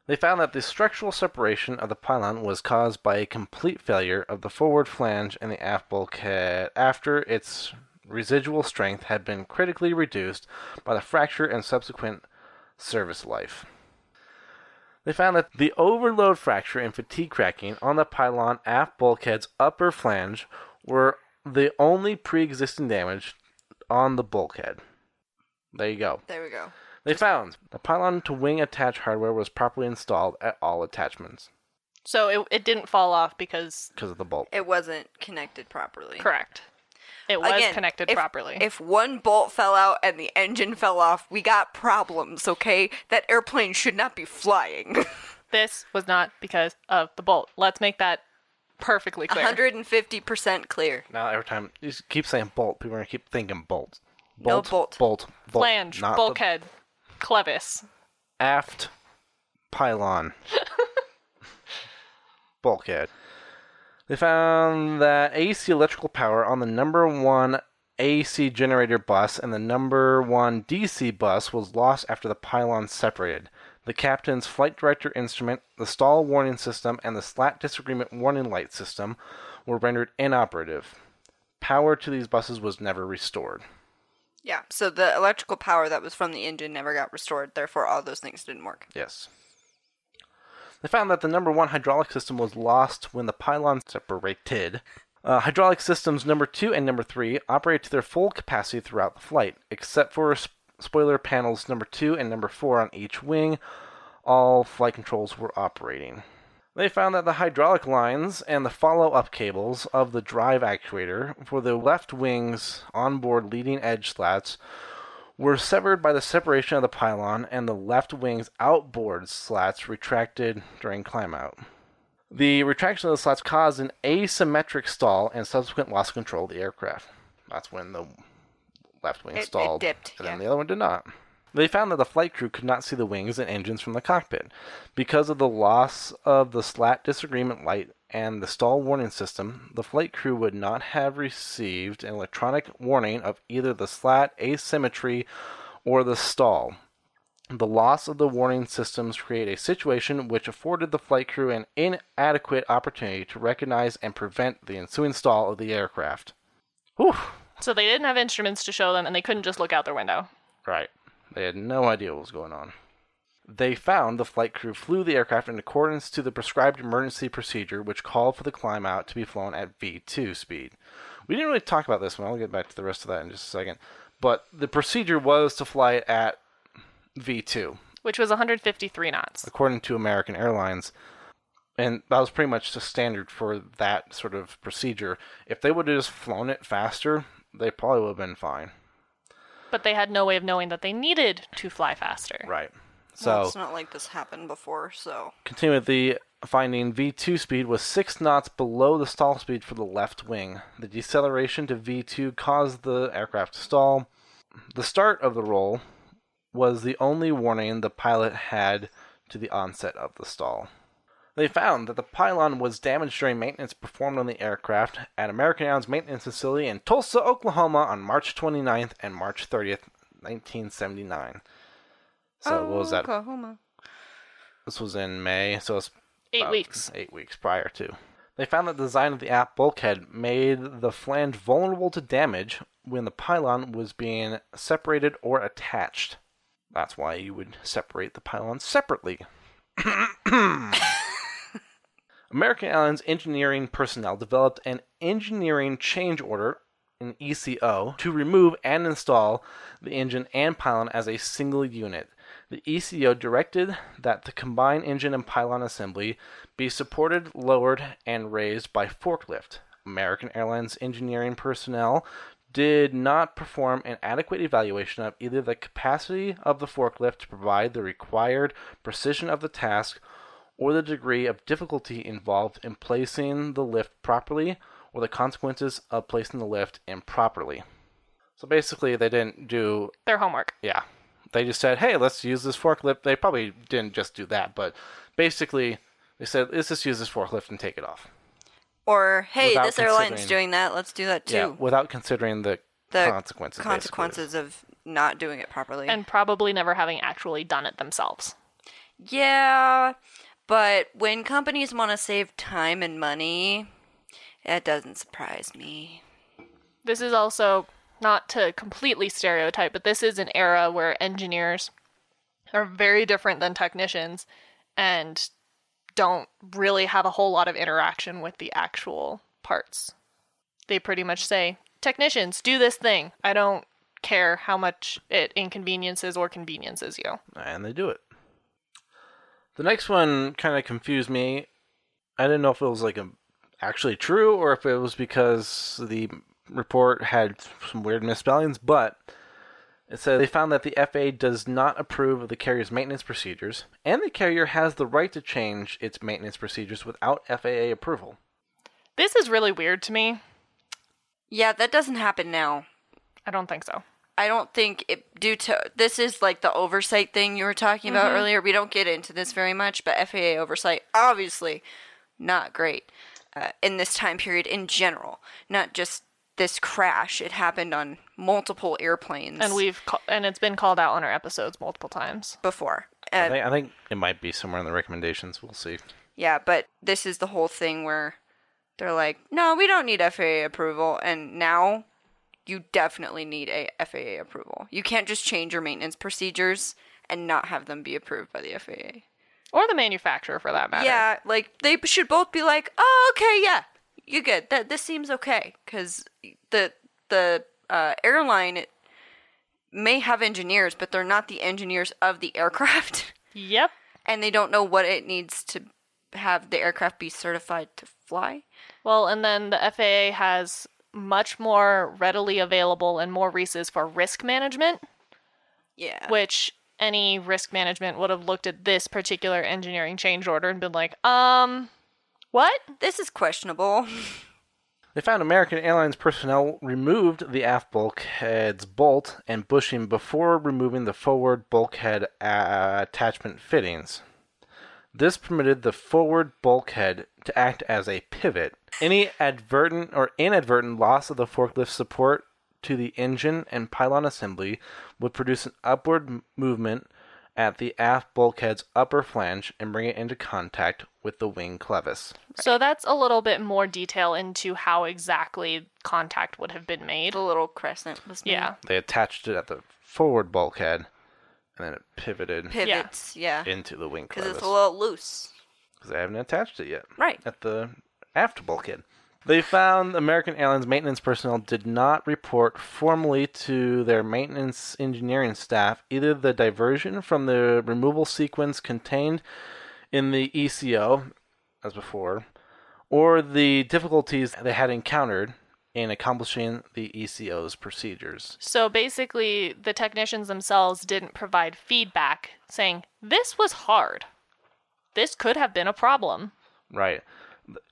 They found that the structural separation of the pylon was caused by a complete failure of the forward flange and the aft bulkhead after its residual strength had been critically reduced by the fracture and subsequent service life. They found that the overload fracture and fatigue cracking on the pylon aft bulkhead's upper flange were the only pre existing damage on the bulkhead. There you go. there we go. They found the pylon to wing attach hardware was properly installed at all attachments So it, it didn't fall off because, because of the bolt. It wasn't connected properly. correct. It was Again, connected if- properly. If one bolt fell out and the engine fell off, we got problems, okay? That airplane should not be flying. this was not because of the bolt. Let's make that perfectly clear. 150% clear. Now every time you just keep saying bolt, people are gonna keep thinking bolt. No bolt. Bolt. Bolt. Flange, not the bulkhead, clevis. aft pylon. Bulkhead. They found that AC electrical power on the number one AC generator bus and the number one DC bus was lost after the pylons separated. The captain's flight director instrument, the stall warning system, and the slat disagreement warning light system were rendered inoperative. Power to these buses was never restored. Yeah, so the electrical power that was from the engine never got restored, therefore all those things didn't work. Yes. They found that the number one hydraulic system was lost when the pylon separated. Uh, hydraulic systems number two and number three operated to their full capacity throughout the flight, except for sp- spoiler panels number two and number four on each wing. All flight controls were operating. They found that the hydraulic lines and the follow up cables of the drive actuator for the left wing's onboard leading edge slats were severed by the separation of the pylon, and the left wing's outboard slats retracted during climb out. The retraction of the slats caused an asymmetric stall and subsequent loss of control of the aircraft. That's when the left wing It- it stalled, dipped, and then the other one did not. They found that the flight crew could not see the wings and engines from the cockpit. Because of the loss of the slat disagreement light and the stall warning system, the flight crew would not have received an electronic warning of either the slat asymmetry or the stall. The loss of the warning systems create a situation which afforded the flight crew an inadequate opportunity to recognize and prevent the ensuing stall of the aircraft. Whew. So they didn't have instruments to show them, and they couldn't just look out their window. Right. They had no idea what was going on. They found the flight crew flew the aircraft in accordance to the prescribed emergency procedure, which called for the climb out to be flown at V2 speed. We didn't really talk about this one. I'll get back to the rest of that in just a second. But the procedure was to fly it at V2, which was 153 knots. according to American Airlines. And that was pretty much the standard for that sort of procedure. If they would have just flown it faster, they probably would have been fine. But they had no way of knowing that they needed to fly faster. Right. So Well, it's not like this happened before, so. Continue with the finding V2 speed was 6 knots below the stall speed for the left wing. The deceleration to V2 caused the aircraft to stall. The start of the roll was the only warning the pilot had to the onset of the stall. They found that the pylon was damaged during maintenance performed on the aircraft at American Airlines maintenance facility in Tulsa, Oklahoma on March 29th and March 30th, 1979. So what was oh, that? Oklahoma. This was in May, so it's Eight weeks. Eight weeks prior to. They found that the design of the aft bulkhead made the flange vulnerable to damage when the pylon was being separated or attached. That's why you would separate the pylon separately. American Airlines engineering personnel developed an engineering change order, an ECO, to remove and install the engine and pylon as a single unit. The ECO directed that the combined engine and pylon assembly be supported, lowered, and raised by forklift. American Airlines engineering personnel did not perform an adequate evaluation of either the capacity of the forklift to provide the required precision of the task or the degree of difficulty involved in placing the lift properly or the consequences of placing the lift improperly. So basically, they didn't do, Their homework. yeah, they just said, hey, let's use this forklift. They probably didn't just do that, but basically, they said, let's just use this forklift and take it off. Or hey, Without this airline's doing that. Let's do that too. Yeah, without considering the, the consequences. basically. consequences of not doing it properly. And probably never having actually done it themselves. yeah, but when companies want to save time and money, it doesn't surprise me. This is also not to completely stereotype, but this is an era where engineers are very different than technicians and don't really have a whole lot of interaction with the actual parts. They pretty much say, Technicians, do this thing. I don't care how much it inconveniences or conveniences you. and they do it. The next one kind of confused me. I didn't know if it was like a, actually true or if it was because the report had some weird misspellings, but it said they found that the FAA does not approve of the carrier's maintenance procedures, and the carrier has the right to change its maintenance procedures without FAA approval. This is really weird to me. Yeah, that doesn't happen now. I don't think so. I don't think it due to this is like the oversight thing you were talking about Mm-hmm. earlier. We don't get into this very much, but FAA oversight obviously not great uh, in this time period in general. Not just this crash; it happened on multiple airplanes, And we've ca- and it's been called out on our episodes multiple times. before. I Uh, think, I think it might be somewhere in the recommendations. We'll see. yeah, but this is the whole thing where they're like, "No, we don't need FAA approval," and now you definitely need a FAA approval. You can't just change your maintenance procedures and not have them be approved by the FAA. Or the manufacturer for that matter. Yeah, like they should both be like, "Oh, okay, yeah, you good. That this seems okay." Because the the uh, airline may have engineers, but they're not the engineers of the aircraft, Yep. and they don't know what it needs to have the aircraft be certified to fly. Well, and then the FAA has much more readily available and more resources for risk management, Yeah, which any risk management would have looked at this particular engineering change order and been like, um, what? this is questionable. They found American Airlines personnel removed the aft bulkhead's bolt and bushing before removing the forward bulkhead uh, attachment fittings. This permitted the forward bulkhead to act as a pivot. Any advertent or inadvertent loss of the forklift support to the engine and pylon assembly would produce an upward movement at the aft bulkhead's upper flange and bring it into contact with the wing clevis. So that's a little bit more detail into how exactly contact would have been made. the little crescent was made. Yeah. They attached it at the forward bulkhead, and then it pivoted pivots. Yeah, into the wing because clevis. it's a little loose. Because they haven't attached it yet. Right. At the aft bulkhead. They found American Airlines maintenance personnel did not report formally to their maintenance engineering staff either the diversion from the removal sequence contained in the ECO, as before, or the difficulties they had encountered in accomplishing the ECO's procedures. So basically, the technicians themselves didn't provide feedback saying, this was hard. This could have been a problem. Right.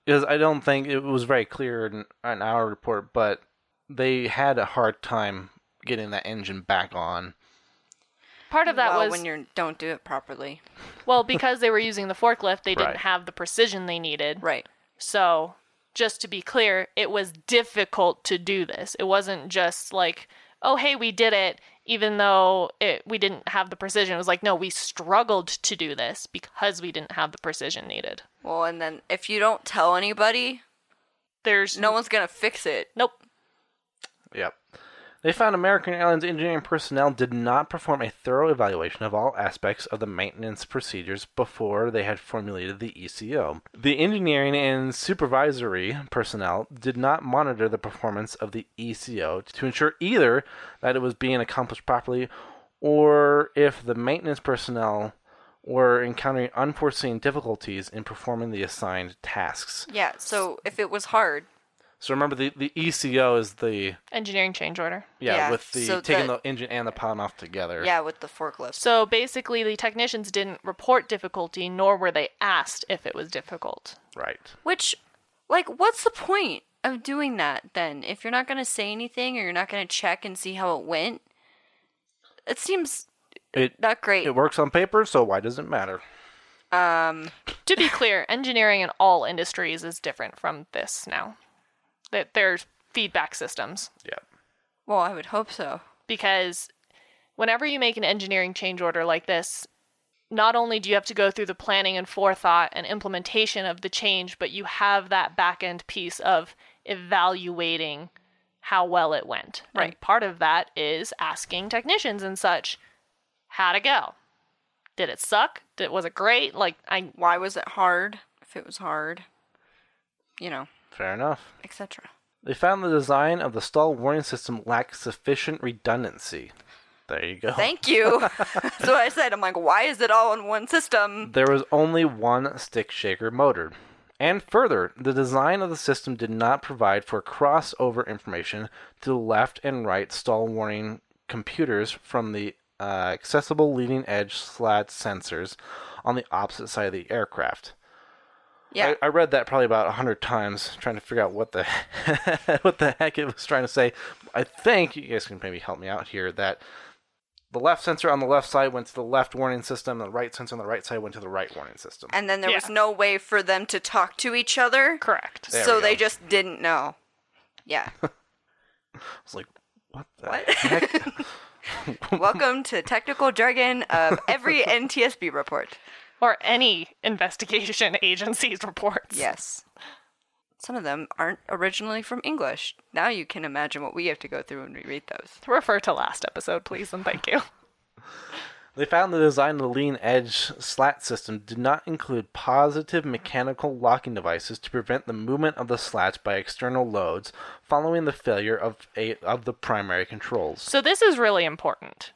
Because I don't think it was very clear in, in our report, but they had a hard time getting that engine back on. Part of that well, was when you don't do it properly. well because they were using the forklift, they didn't Right. have the precision they needed. Right. So, just to be clear, it was difficult to do this. It wasn't just like, "Oh, hey, we did it," even though it we didn't have the precision. It was like, "No, we struggled to do this because we didn't have the precision needed." Well, and then if you don't tell anybody, There's no one's gonna fix it. Nope. Yep. They found American Airlines engineering personnel did not perform a thorough evaluation of all aspects of the maintenance procedures before they had formulated the ECO. The engineering and supervisory personnel did not monitor the performance of the ECO to ensure either that it was being accomplished properly or if the maintenance personnel were encountering unforeseen difficulties in performing the assigned tasks. Yeah, so if it was hard, So remember the, the ECO is the Engineering change order. yeah, Yeah, with the so taking that- the engine and the pylon off together. yeah, with the forklift. So basically, the technicians didn't report difficulty, nor were they asked if it was difficult. Right. Which, like, what's the point of doing that then? If you're not going to say anything or you're not going to check and see how it went, it seems It not great. it works on paper, so why does it matter? Um, To be clear, engineering in all industries is different from this now. That there's feedback systems Yeah. well, I would hope so. because whenever you make an engineering change order like this, not only do you have to go through the planning and forethought and implementation of the change, but you have that back end piece of evaluating how well it went. And Right. part of that is asking technicians and such, how'd it go? Did it suck? Did was it great? Like I Why was it hard? If it was hard, you know, Fair enough. etc. They found the design of the stall warning system lacked sufficient redundancy. There you go. Thank you. That's what I said. I'm like, why is it all in one system? There was only one stick shaker motor. And further, the design of the system did not provide for crossover information to the left and right stall warning computers from the uh, accessible leading edge slat sensors on the opposite side of the aircraft. Yeah. I, I read that probably about a hundred times, trying to figure out what the what the heck it was trying to say. I think you guys can maybe help me out here. That the left sensor on the left side went to the left warning system, and the right sensor on the right side went to the right warning system. and then there was no way for them to talk to each other. correct. There so they just didn't know. Yeah. I was like, what the What? heck? Welcome to technical jargon of every NTSB report. Or any investigation agency's reports. Yes. Some of them aren't originally from English. Now you can imagine what we have to go through when we read those. Refer to last episode, please, and thank you. They found the design of the leading edge slat system did not include positive mechanical locking devices to prevent the movement of the slats by external loads following the failure of a of the primary controls. So this is really important.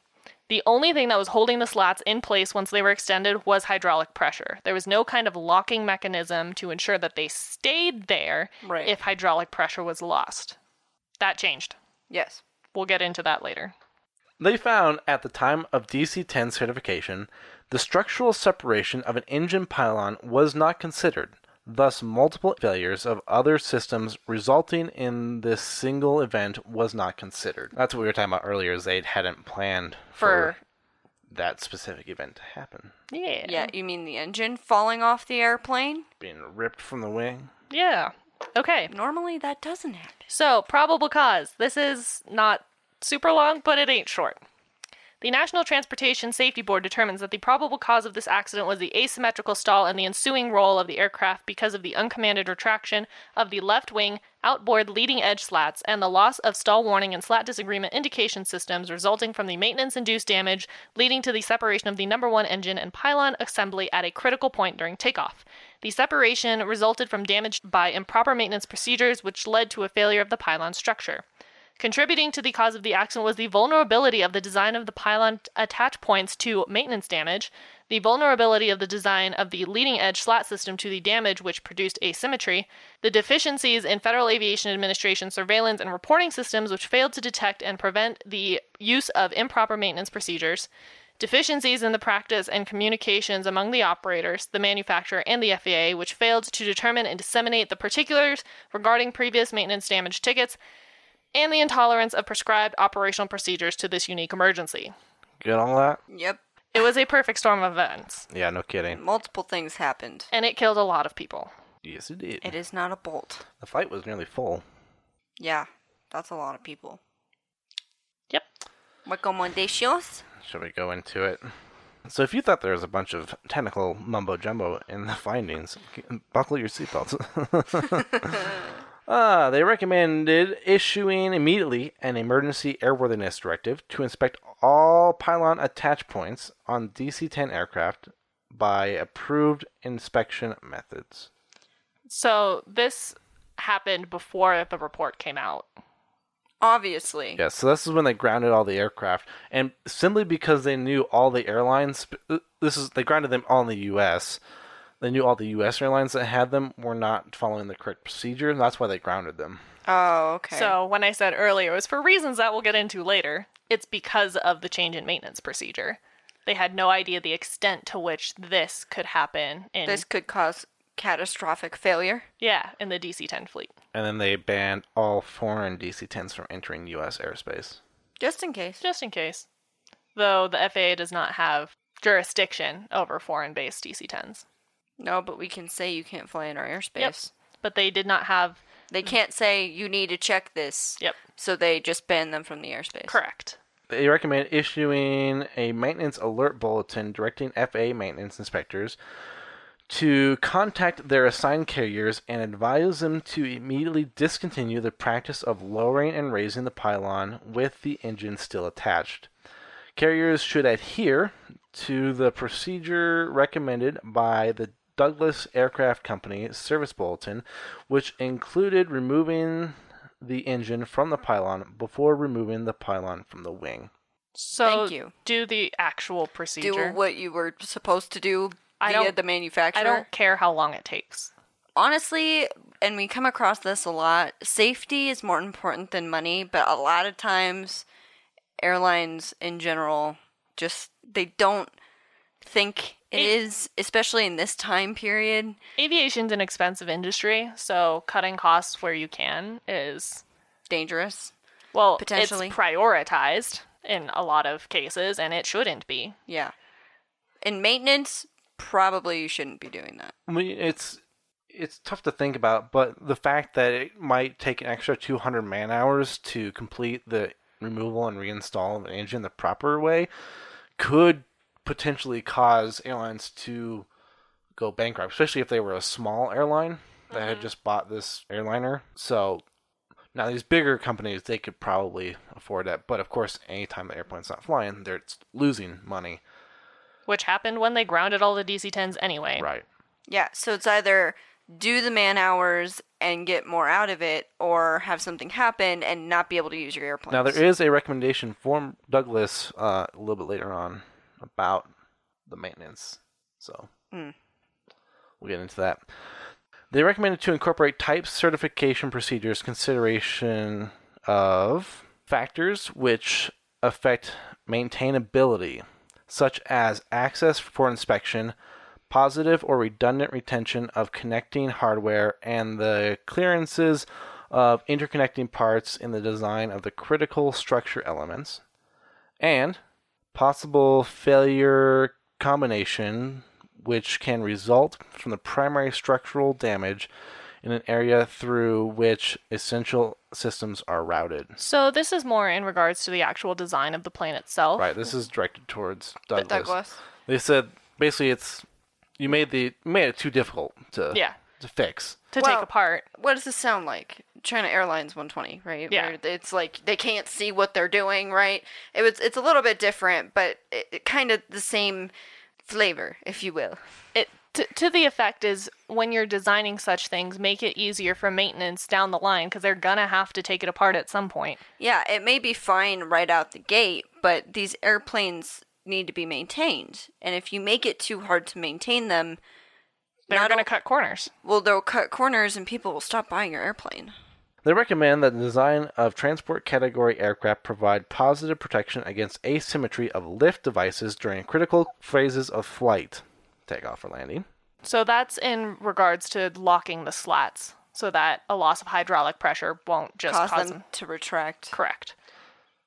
The only thing that was holding the slats in place once they were extended was hydraulic pressure. There was no kind of locking mechanism to ensure that they stayed there Right. if hydraulic pressure was lost. That changed. Yes. We'll get into that later. They found at the time of DC 10 certification, the structural separation of an engine pylon was not considered. Thus, multiple failures of other systems resulting in this single event was not considered. That's what we were talking about earlier. Is they hadn't planned for, For that specific event to happen, yeah. Yeah, you mean the engine falling off the airplane? being ripped from the wing. Yeah. Okay. Normally that doesn't happen. So, probable cause. This is not super long, but it ain't short. The National Transportation Safety Board determines that the probable cause of this accident was the asymmetrical stall and the ensuing roll of the aircraft because of the uncommanded retraction of the left wing outboard leading edge slats and the loss of stall warning and slat disagreement indication systems resulting from the maintenance induced damage leading to the separation of the number one engine and pylon assembly at a critical point during takeoff. The separation resulted from damage by improper maintenance procedures, which led to a failure of the pylon structure. Contributing to the cause of the accident was the vulnerability of the design of the pylon attach points to maintenance damage, the vulnerability of the design of the leading edge slat system to the damage which produced asymmetry, the deficiencies in Federal Aviation Administration surveillance and reporting systems which failed to detect and prevent the use of improper maintenance procedures, deficiencies in the practice and communications among the operators, the manufacturer, and the FAA, which failed to determine and disseminate the particulars regarding previous maintenance damage tickets, and the intolerance of prescribed operational procedures to this unique emergency. Get all that? Yep. It was a perfect storm of events, Yeah, no kidding. Multiple things happened. and it killed a lot of people. Yes, it did. It is not a bolt. The fight was nearly full. Yeah, that's a lot of people. Yep. Recommendations? Shall we go into it? So, if you thought there was a bunch of technical mumbo jumbo in the findings, buckle your seatbelts. Uh, they recommended issuing immediately an emergency airworthiness directive to inspect all pylon attach points on DC 10 aircraft by approved inspection methods. So this happened before the report came out. Obviously. Yeah, so this is when they grounded all the aircraft, and simply because they knew all the airlines, uh, this is they grounded them all in the U.S. They knew all the U.S. airlines that had them were not following the correct procedure, and that's why they grounded them. Oh, okay. So when I said earlier it was for reasons that we'll get into later, it's because of the change in maintenance procedure. They had no idea the extent to which this could happen in this could cause catastrophic failure. yeah, in the DC-10 fleet. And then they banned all foreign DC-10s from entering U.S. airspace. Just in case. Just in case. Though the FAA does not have jurisdiction over foreign-based DC-10s. No, but we can say you can't fly in our airspace. But they did not have They mm. can't say you need to check this. Yep. So they just ban them from the airspace. correct. They recommend issuing a maintenance alert bulletin directing FAA maintenance inspectors to contact their assigned carriers and advise them to immediately discontinue the practice of lowering and raising the pylon with the engine still attached. Carriers should adhere to the procedure recommended by the Douglas Aircraft Company service bulletin, which included removing the engine from the pylon before removing the pylon from the wing. So Thank you. do the actual procedure. Do what you were supposed to do I via don't- the manufacturer. I don't care how long it takes. honestly, and we come across this a lot, safety is more important than money, but a lot of times airlines in general just they don't think it It- is, especially in this time period. Aviation's an expensive industry, so cutting costs where you can is Dangerous. well, Potentially. it's prioritized in a lot of cases, and it shouldn't be. Yeah. In maintenance, probably you shouldn't be doing that. I mean, it's it's tough to think about, but the fact that it might take an extra 200 man hours to complete the removal and reinstall of an engine the proper way could potentially cause airlines to go bankrupt, especially if they were a small airline that had just bought this airliner. So now these bigger companies they could probably afford that, but of course, anytime the airplane's not flying, they're losing money. Which happened when they grounded all the DC 10s anyway. Right. Yeah, so it's either do the man hours and get more out of it or have something happen and not be able to use your airplane. Now there is a recommendation from Douglas uh, a little bit later on about the maintenance, so Hmm. we'll get into that. They recommended to incorporate type certification procedures consideration of factors which affect maintainability, such as access for inspection, positive or redundant retention of connecting hardware, and the clearances of interconnecting parts in the design of the critical structure elements, and possible failure combination which can result from the primary structural damage in an area through which essential systems are routed. So this is more in regards to the actual design of the plane itself. Right, this is directed towards Douglas. Douglas. They said basically it's you made the made it too difficult to Yeah. to fix. To Well- take apart. What does this sound like? China Airlines 120, right? Yeah. Where it's like they can't see what they're doing, right? It was it's a little bit different, but it, it kind of the same flavor, if you will. It to, to the effect is when you're designing such things, make it easier for maintenance down the line because they're gonna have to take it apart at some point. Yeah, it may be fine right out the gate, but these airplanes need to be maintained, and if you make it too hard to maintain them, They're Not gonna cut corners. well, they'll cut corners, and people will stop buying your airplane. They recommend that the design of transport category aircraft provide positive protection against asymmetry of lift devices during critical phases of flight, takeoff or landing. So that's in regards to locking the slats so that a loss of hydraulic pressure won't just Cause, cause, them to retract. Correct.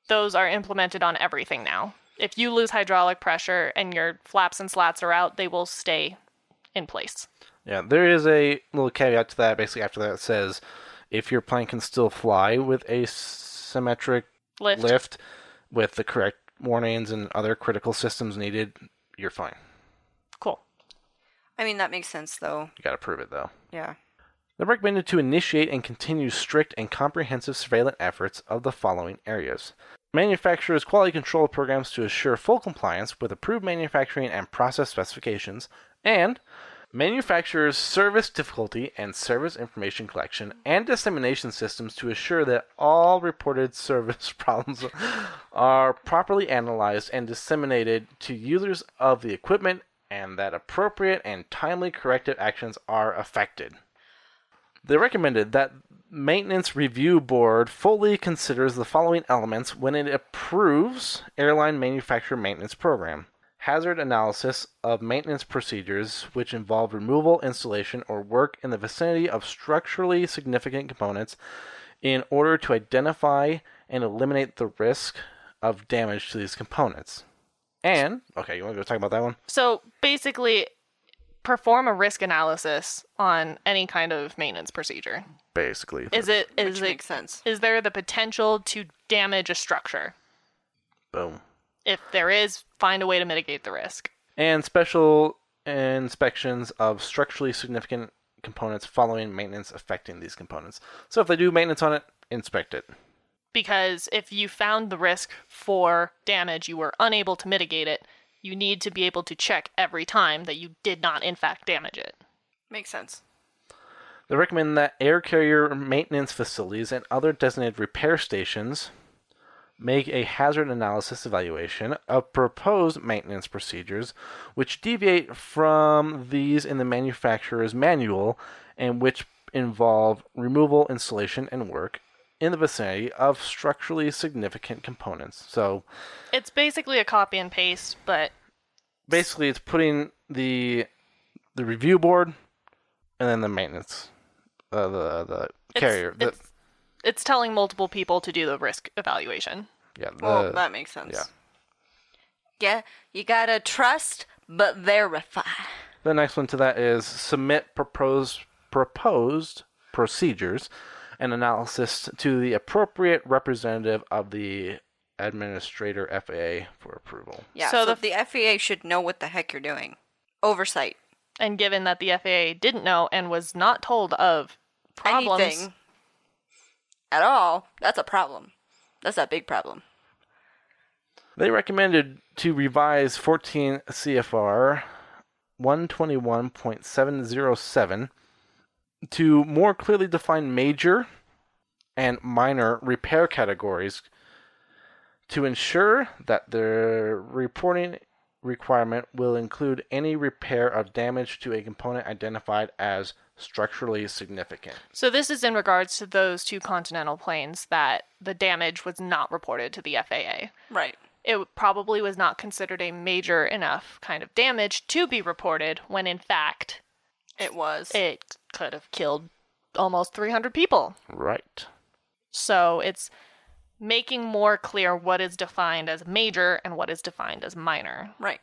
Those are implemented on everything now. If you lose hydraulic pressure and your flaps and slats are out, they will stay in place. Yeah, there is a little caveat to that. Basically, after that, it says if your plane can still fly with asymmetric Lift. lift with the correct warnings and other critical systems needed, you're fine. Cool. I mean, that makes sense, though. You got to prove it though. Yeah. They're recommended to initiate and continue strict and comprehensive surveillance efforts of the following areas. Manufacturers' quality control programs to assure full compliance with approved manufacturing and process specifications, and manufacturers' service difficulty and service information collection and dissemination systems to assure that all reported service problems are properly analyzed and disseminated to users of the equipment and that appropriate and timely corrective actions are effected. They recommended that Maintenance Review Board fully considers the following elements when it approves airline manufacturer maintenance program. Hazard analysis of maintenance procedures which involve removal, installation, or work in the vicinity of structurally significant components in order to identify and eliminate the risk of damage to these components. And, okay, you want to go talk about that one? So basically, perform a risk analysis on any kind of maintenance procedure. Basically. Is it is Which it makes sense. is there the potential to damage a structure? Boom. If there is, find a way to mitigate the risk. and special inspections of structurally significant components following maintenance affecting these components. So if they do maintenance on it, inspect it. Because if you found the risk for damage, you were unable to mitigate it, you need to be able to check every time that you did not, in fact, damage it. Makes sense. They recommend that air carrier maintenance facilities and other designated repair stations make a hazard analysis evaluation of proposed maintenance procedures which deviate from these in the manufacturer's manual and which involve removal, installation, and work in the vicinity of structurally significant components. So It's basically a copy and paste, but basically it's putting the the review board and then the maintenance uh, the the it's, carrier the, it's, it's telling multiple people to do the risk evaluation. yeah the, Well, that makes sense. yeah. Yeah, you gotta trust but verify. the next one to that is submit proposed proposed procedures and analysis to the appropriate representative of the administrator FAA for approval. Yeah, So so, the- the, FAA should know what the heck you're doing. Oversight. And given that the FAA didn't know and was not told of problems, Anything at all, that's a problem. That's a big problem. They recommended to revise 14 CFR 121.707 to more clearly define major and minor repair categories to ensure that the reporting requirement will include any repair of damage to a component identified as structurally significant. So this is in regards to those two continental planes that the damage was not reported to the FAA. Right. It probably was not considered a major enough kind of damage to be reported when in fact It was. it could have killed almost 300 people. Right. So it's making more clear what is defined as major and what is defined as minor. right.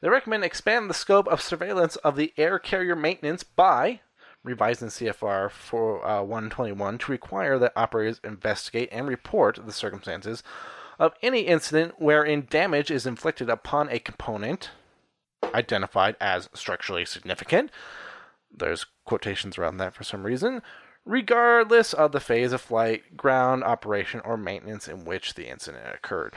They recommend expand the scope of surveillance of the air carrier maintenance by revising CFR for uh, 121 to require that operators investigate and report the circumstances of any incident wherein damage is inflicted upon a component identified as structurally significant. There's quotations around that for some reason, regardless of the phase of flight, ground operation, or maintenance in which the incident occurred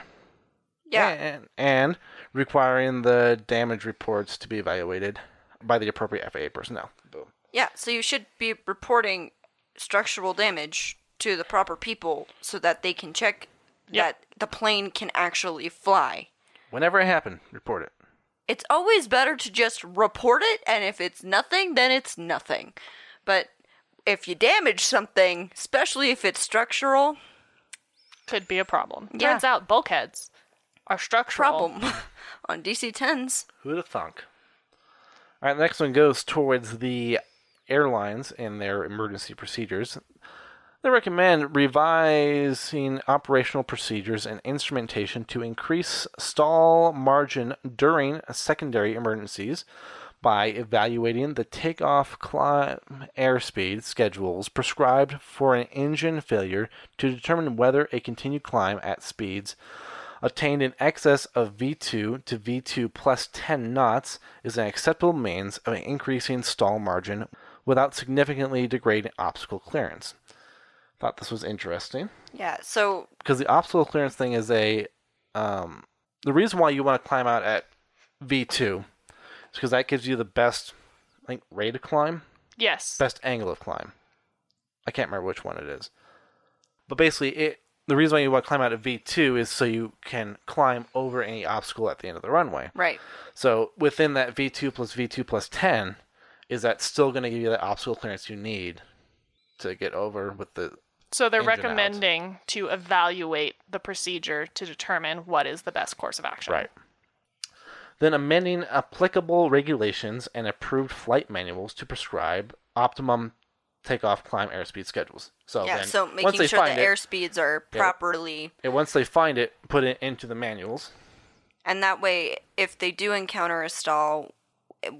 Yeah. and, and requiring the damage reports to be evaluated by the appropriate FAA personnel. Boom. Yeah, so you should be reporting structural damage to the proper people so that they can check Yep. that the plane can actually fly. Whenever it happened, report it. It's always better to just report it, and if it's nothing, then it's nothing. But if you damage something, especially if it's structural, Could be a problem. Yeah. Turns out bulkheads are structural. problem on DC 10s. Who'd have thunk? All right, the next one goes towards the airlines and their emergency procedures. They recommend revising operational procedures and instrumentation to increase stall margin during secondary emergencies by evaluating the takeoff climb airspeed schedules prescribed for an engine failure to determine whether a continued climb at speeds attained in excess of V2 to V2 plus 10 knots is an acceptable means of increasing stall margin without significantly degrading obstacle clearance. Thought this was interesting Yeah. So because the obstacle clearance thing is a um, the reason why you want to climb out at V2 is because that gives you the best I think rate of climb, Yes. best angle of climb. I can't remember which one it is, but basically it. The reason why you want to climb out of V2 is so you can climb over any obstacle at the end of the runway. right. So within that V2 plus V2 plus 10, is that still going to give you the obstacle clearance you need to get over with the So they're Ins and outs. recommending to evaluate the procedure to determine what is the best course of action. Right. Then amending applicable regulations and approved flight manuals to prescribe optimum takeoff climb airspeed schedules. So yeah. then So once making they sure the find it, airspeeds are Yeah. properly, and once they find it, put it into the manuals. and that way, if they do encounter a stall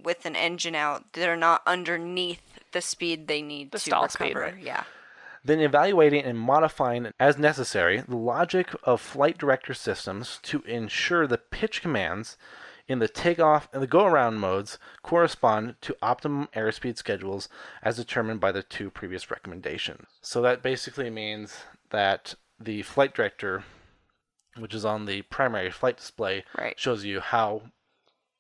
with an engine out, they're not underneath the speed they need The to stall speed, recover. right. Yeah. Then evaluating and modifying as necessary the logic of flight director systems to ensure the pitch commands in the takeoff and the go around modes correspond to optimum airspeed schedules as determined by the two previous recommendations. So that basically means that the flight director, which is on the primary flight display, Right. shows you how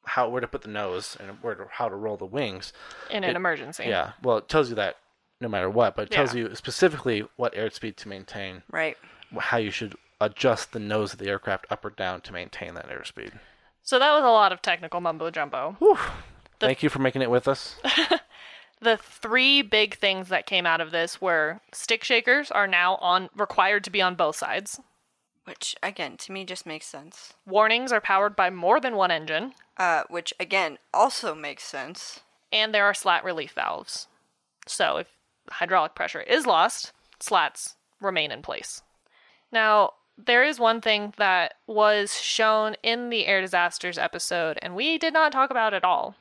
how where to put the nose and where to, how to roll the wings. In an It- emergency. Yeah, well, it tells you that no matter what, but it tells Yeah. you specifically what airspeed to maintain, Right. how you should adjust the nose of the aircraft up or down to maintain that airspeed. So that was a lot of technical mumbo jumbo. Thank you for making it with us. The three big things that came out of this were stick shakers are now on required to be on both sides. Which again, to me, just makes sense. Warnings are powered by more than one engine, Uh, which again also makes sense. and there are slat relief valves. So if hydraulic pressure is lost, slats remain in place. Now, there is one thing that was shown in the air disasters episode, and we did not talk about at all.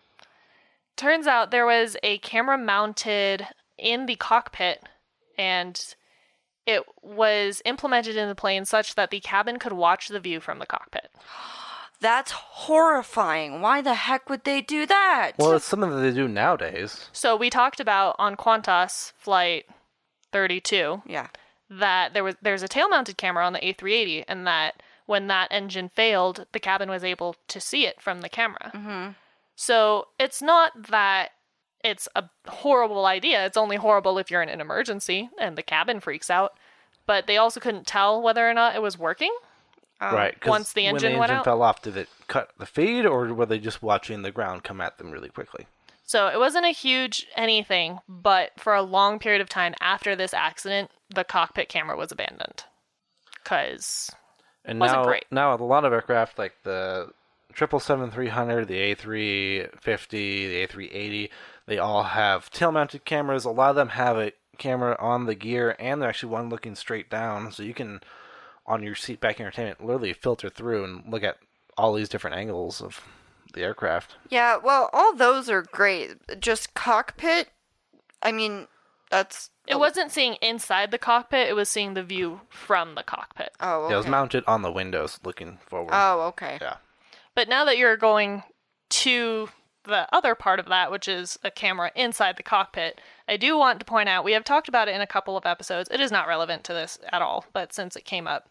Turns out there was a camera mounted in the cockpit, and it was implemented in the plane such that the cabin could watch the view from the cockpit. That's horrifying. Why the heck would they do that? Well, it's something that they do nowadays. So we talked about on Qantas flight 32 yeah. That there was there's a tail mounted camera on the A380 and that when that engine failed, the cabin was able to see it from the camera. Mm-hmm. So it's not that it's a horrible idea. It's only horrible if you're in an emergency and the cabin freaks out. But they also couldn't tell whether or not it was working. Right. once the when engine the went engine out? fell off, did it cut the feed or were they just watching the ground come at them really quickly? So it wasn't a huge anything, but for a long period of time after this accident, the cockpit camera was abandoned. Because And Wasn't now, great. now a lot of aircraft like the triple seven three hundred, the A three fifty, the A three eighty, they all have tail mounted cameras. A lot of them have a camera on the gear, and they're actually one looking straight down, so you can on your seat back entertainment literally filter through and look at all these different angles of the aircraft. Yeah, well, all those are great. Just cockpit, I mean, that's. it wasn't seeing inside the cockpit, it was seeing the view from the cockpit. Oh, okay. Yeah, it was mounted on the windows, looking forward. Oh, okay. yeah. But now that you're going to the other part of that, which is a camera inside the cockpit, I do want to point out we have talked about it in a couple of episodes. It is not relevant to this at all, but since it came up,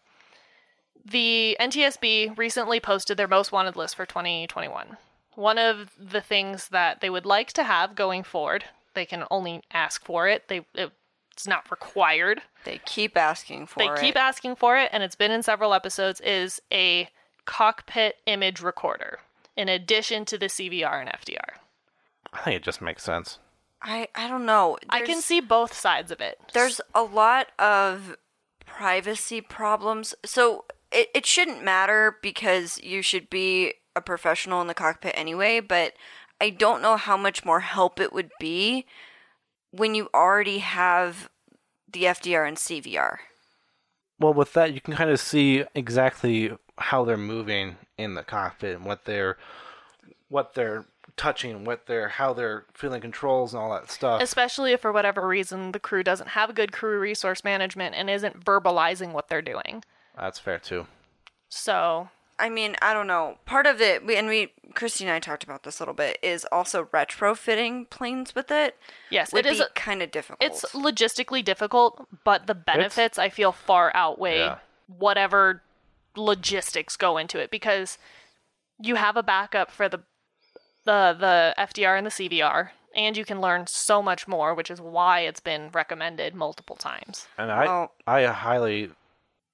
the NTSB recently posted their most wanted list for 2021. One of the things that they would like to have going forward, they can only ask for it. They it's not required. They keep asking for They it. keep asking for it, and it's been in several episodes. Is a cockpit image recorder in addition to the CVR and FDR. I think it just makes sense. I I don't know. I can see both sides of it. There's a lot of privacy problems. So it, it shouldn't matter because you should be a professional in the cockpit anyway, but I don't know how much more help it would be when you already have the FDR and CVR. Well, with that, you can kind of see exactly how they're moving in the cockpit and what they're what they're touching, what they're how they're feeling controls and all that stuff. Especially if for whatever reason the crew doesn't have good crew resource management and isn't verbalizing what they're doing. That's fair too. So I mean, I don't know. Part of it, we, and we, Christy and I talked about this a little bit, is also retrofitting planes with it. Yes, would it is be kind of difficult. It's logistically difficult, but the benefits I feel far outweigh Yeah. whatever logistics go into it because you have a backup for the the the FDR and the CVR, and you can learn so much more, which is why it's been recommended multiple times. And I, Well- I highly,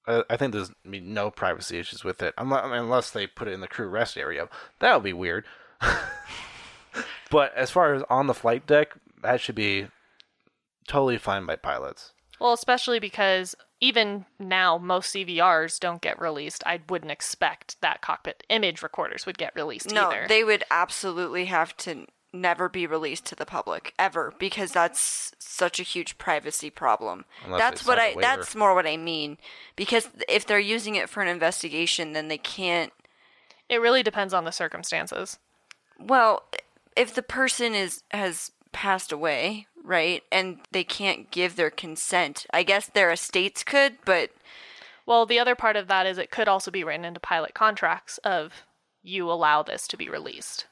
I, I think there's I mean, no privacy issues with it, unless, unless they put it in the crew rest area. That would be weird. but as far as on the flight deck, that should be totally fine by pilots. Well, especially because even now most CVRs don't get released. I wouldn't expect that cockpit image recorders would get released no, either. they would absolutely have to never be released to the public ever because that's such a huge privacy problem. Unless that's what sign I a waiver. that's more what I mean because if they're using it for an investigation then they can't it really depends on the circumstances. well if the person is has passed away, right? And they can't give their consent. I guess their estates could, but Well, the other part of that is it could also be written into pilot contracts of you allow this to be released.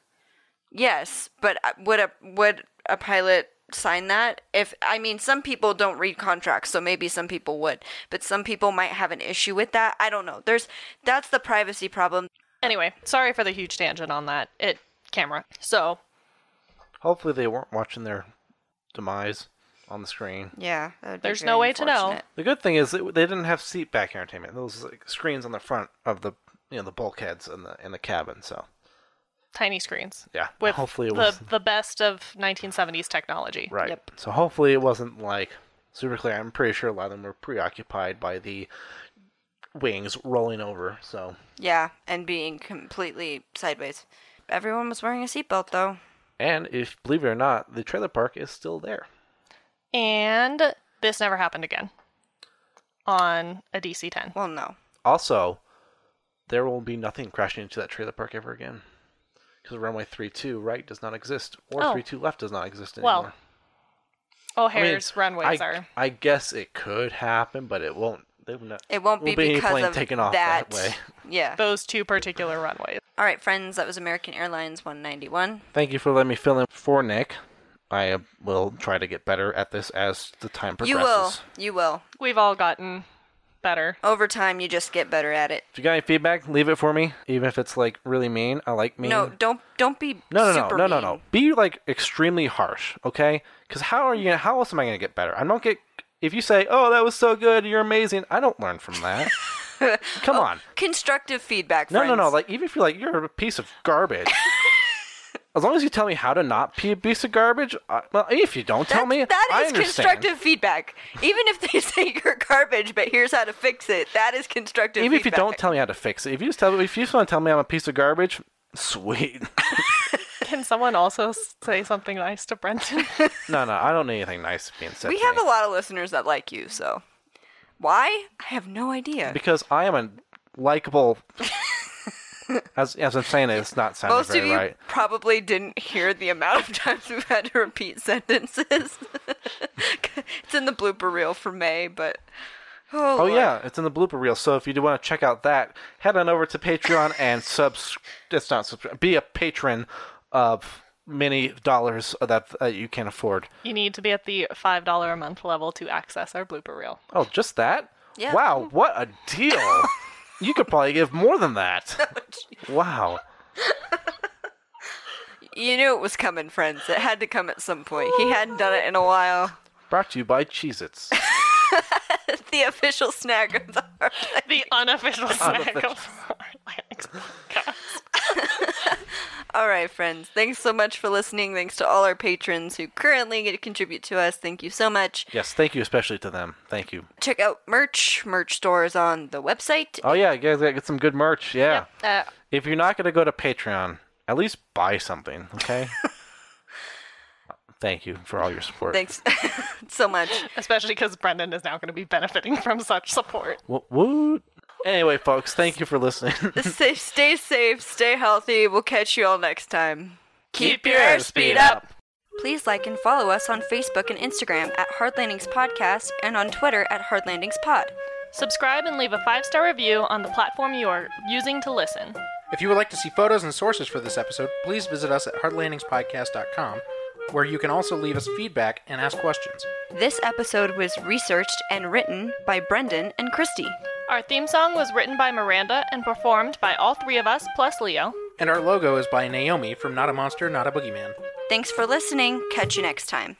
Yes, but uh, would a would a pilot sign that? If I mean, some people don't read contracts, so maybe some people would, but some people might have an issue with that. I don't know. There's that's the privacy problem. Anyway, sorry for the huge tangent on that. It camera. So, Hopefully, they weren't watching their demise on the screen. Yeah, that would be There's no way to know. The good thing is they didn't have seat back entertainment. Those like, screens on the front of the you know the bulkheads in the in the cabin. So tiny screens yeah, with hopefully it the was the best of 1970s technology. right. Yep. So hopefully it wasn't like super clear. I'm pretty sure a lot of them were preoccupied by the wings rolling over. So Yeah, and being completely sideways. Everyone was wearing a seatbelt though. and if believe it or not, the trailer park is still there. And this never happened again on a DC-10. Well, no. Also, there will be nothing crashing into that trailer park ever again. Because runway 32 right does not exist, or Oh. 32 left does not exist anymore. Well, I mean, runways I, are. I guess it could happen, but it won't. They will not, It won't be won't be because plane of taken off that. that way. Yeah. Those two particular runways. All right, friends. That was American Airlines 191. Thank you for letting me fill in for Nick. I uh, will try to get better at this as the time progresses. You will. You will. We've all gotten better. Over time, you just get better at it. If you got any feedback, leave it for me. Even if it's like really mean, I like mean. No, don't don't be No, no, super no, no, no, no. Be like extremely harsh, okay? Because how are you? Gonna, how else am I gonna get better? I don't get. If you say, "Oh, that was so good, you're amazing," I don't learn from that. Come oh, on. Constructive feedback. No, no, no. Like even if you're like you're a piece of garbage. as long as you tell me how to not be a piece of garbage. I, well, if you don't tell That's- me, that I is understand. constructive feedback. Even if they say you're garbage, but here's how to fix it. That is constructive. Even if you don't tell me how to fix it, if you just tell me, if you just want to tell me I'm a piece of garbage, sweet. Can someone also say something nice to Brendan? no, no, I don't need anything nice to being said. we to have me. a lot of listeners that like you, so why? I have no idea. because I am a likable. As as I'm saying it, it's not sounding Most of you right. probably didn't hear the amount of times we've had to repeat sentences. it's in the blooper reel for May, but oh, Oh yeah, it's in the blooper reel. So if you do want to check out that, head on over to Patreon and subs. It's not subscribe. Be a patron of many dollars that uh, you can afford. you need to be at the $5 a month level to access our blooper reel. Oh, just that? Yeah. Wow, what a deal! you could probably give more than that. Oh, wow. You knew it was coming, friends. It had to come at some point. He oh, hadn't done it in a while. Brought to you by Cheez-Its. the official snack of the heart. The unofficial snack of Atlantic's podcast. Oh, All right, friends. Thanks so much for listening. Thanks to all our patrons who currently get to contribute to us. Thank you so much. yes, thank you especially to them. Thank you. Check out merch. Merch stores on the website. Oh yeah, you guys gotta get some good merch. Yeah. Uh, If you're not gonna go to Patreon, at least buy something, okay? Thank you for all your support. Thanks so much. especially because Brendan is now going to be benefiting from such support. Wo- Woot. Anyway, folks, thank you for listening. Stay, stay safe, stay healthy. We'll catch you all next time. Keep your airspeed up. Please like and follow us on Facebook and Instagram at Hard Landings Podcast and on Twitter at Hard Landings Pod. Subscribe and leave a five star review on the platform you are using to listen. If you would like to see photos and sources for this episode, please visit us at hardlandingspodcast.com, where you can also leave us feedback and ask questions. This episode was researched and written by Brendan and Christy. Our theme song was written by Miranda and performed by all three of us plus Leo. And our logo is by Naomi from Not a Monster, Not a Boogeyman. Thanks for listening. Catch you next time.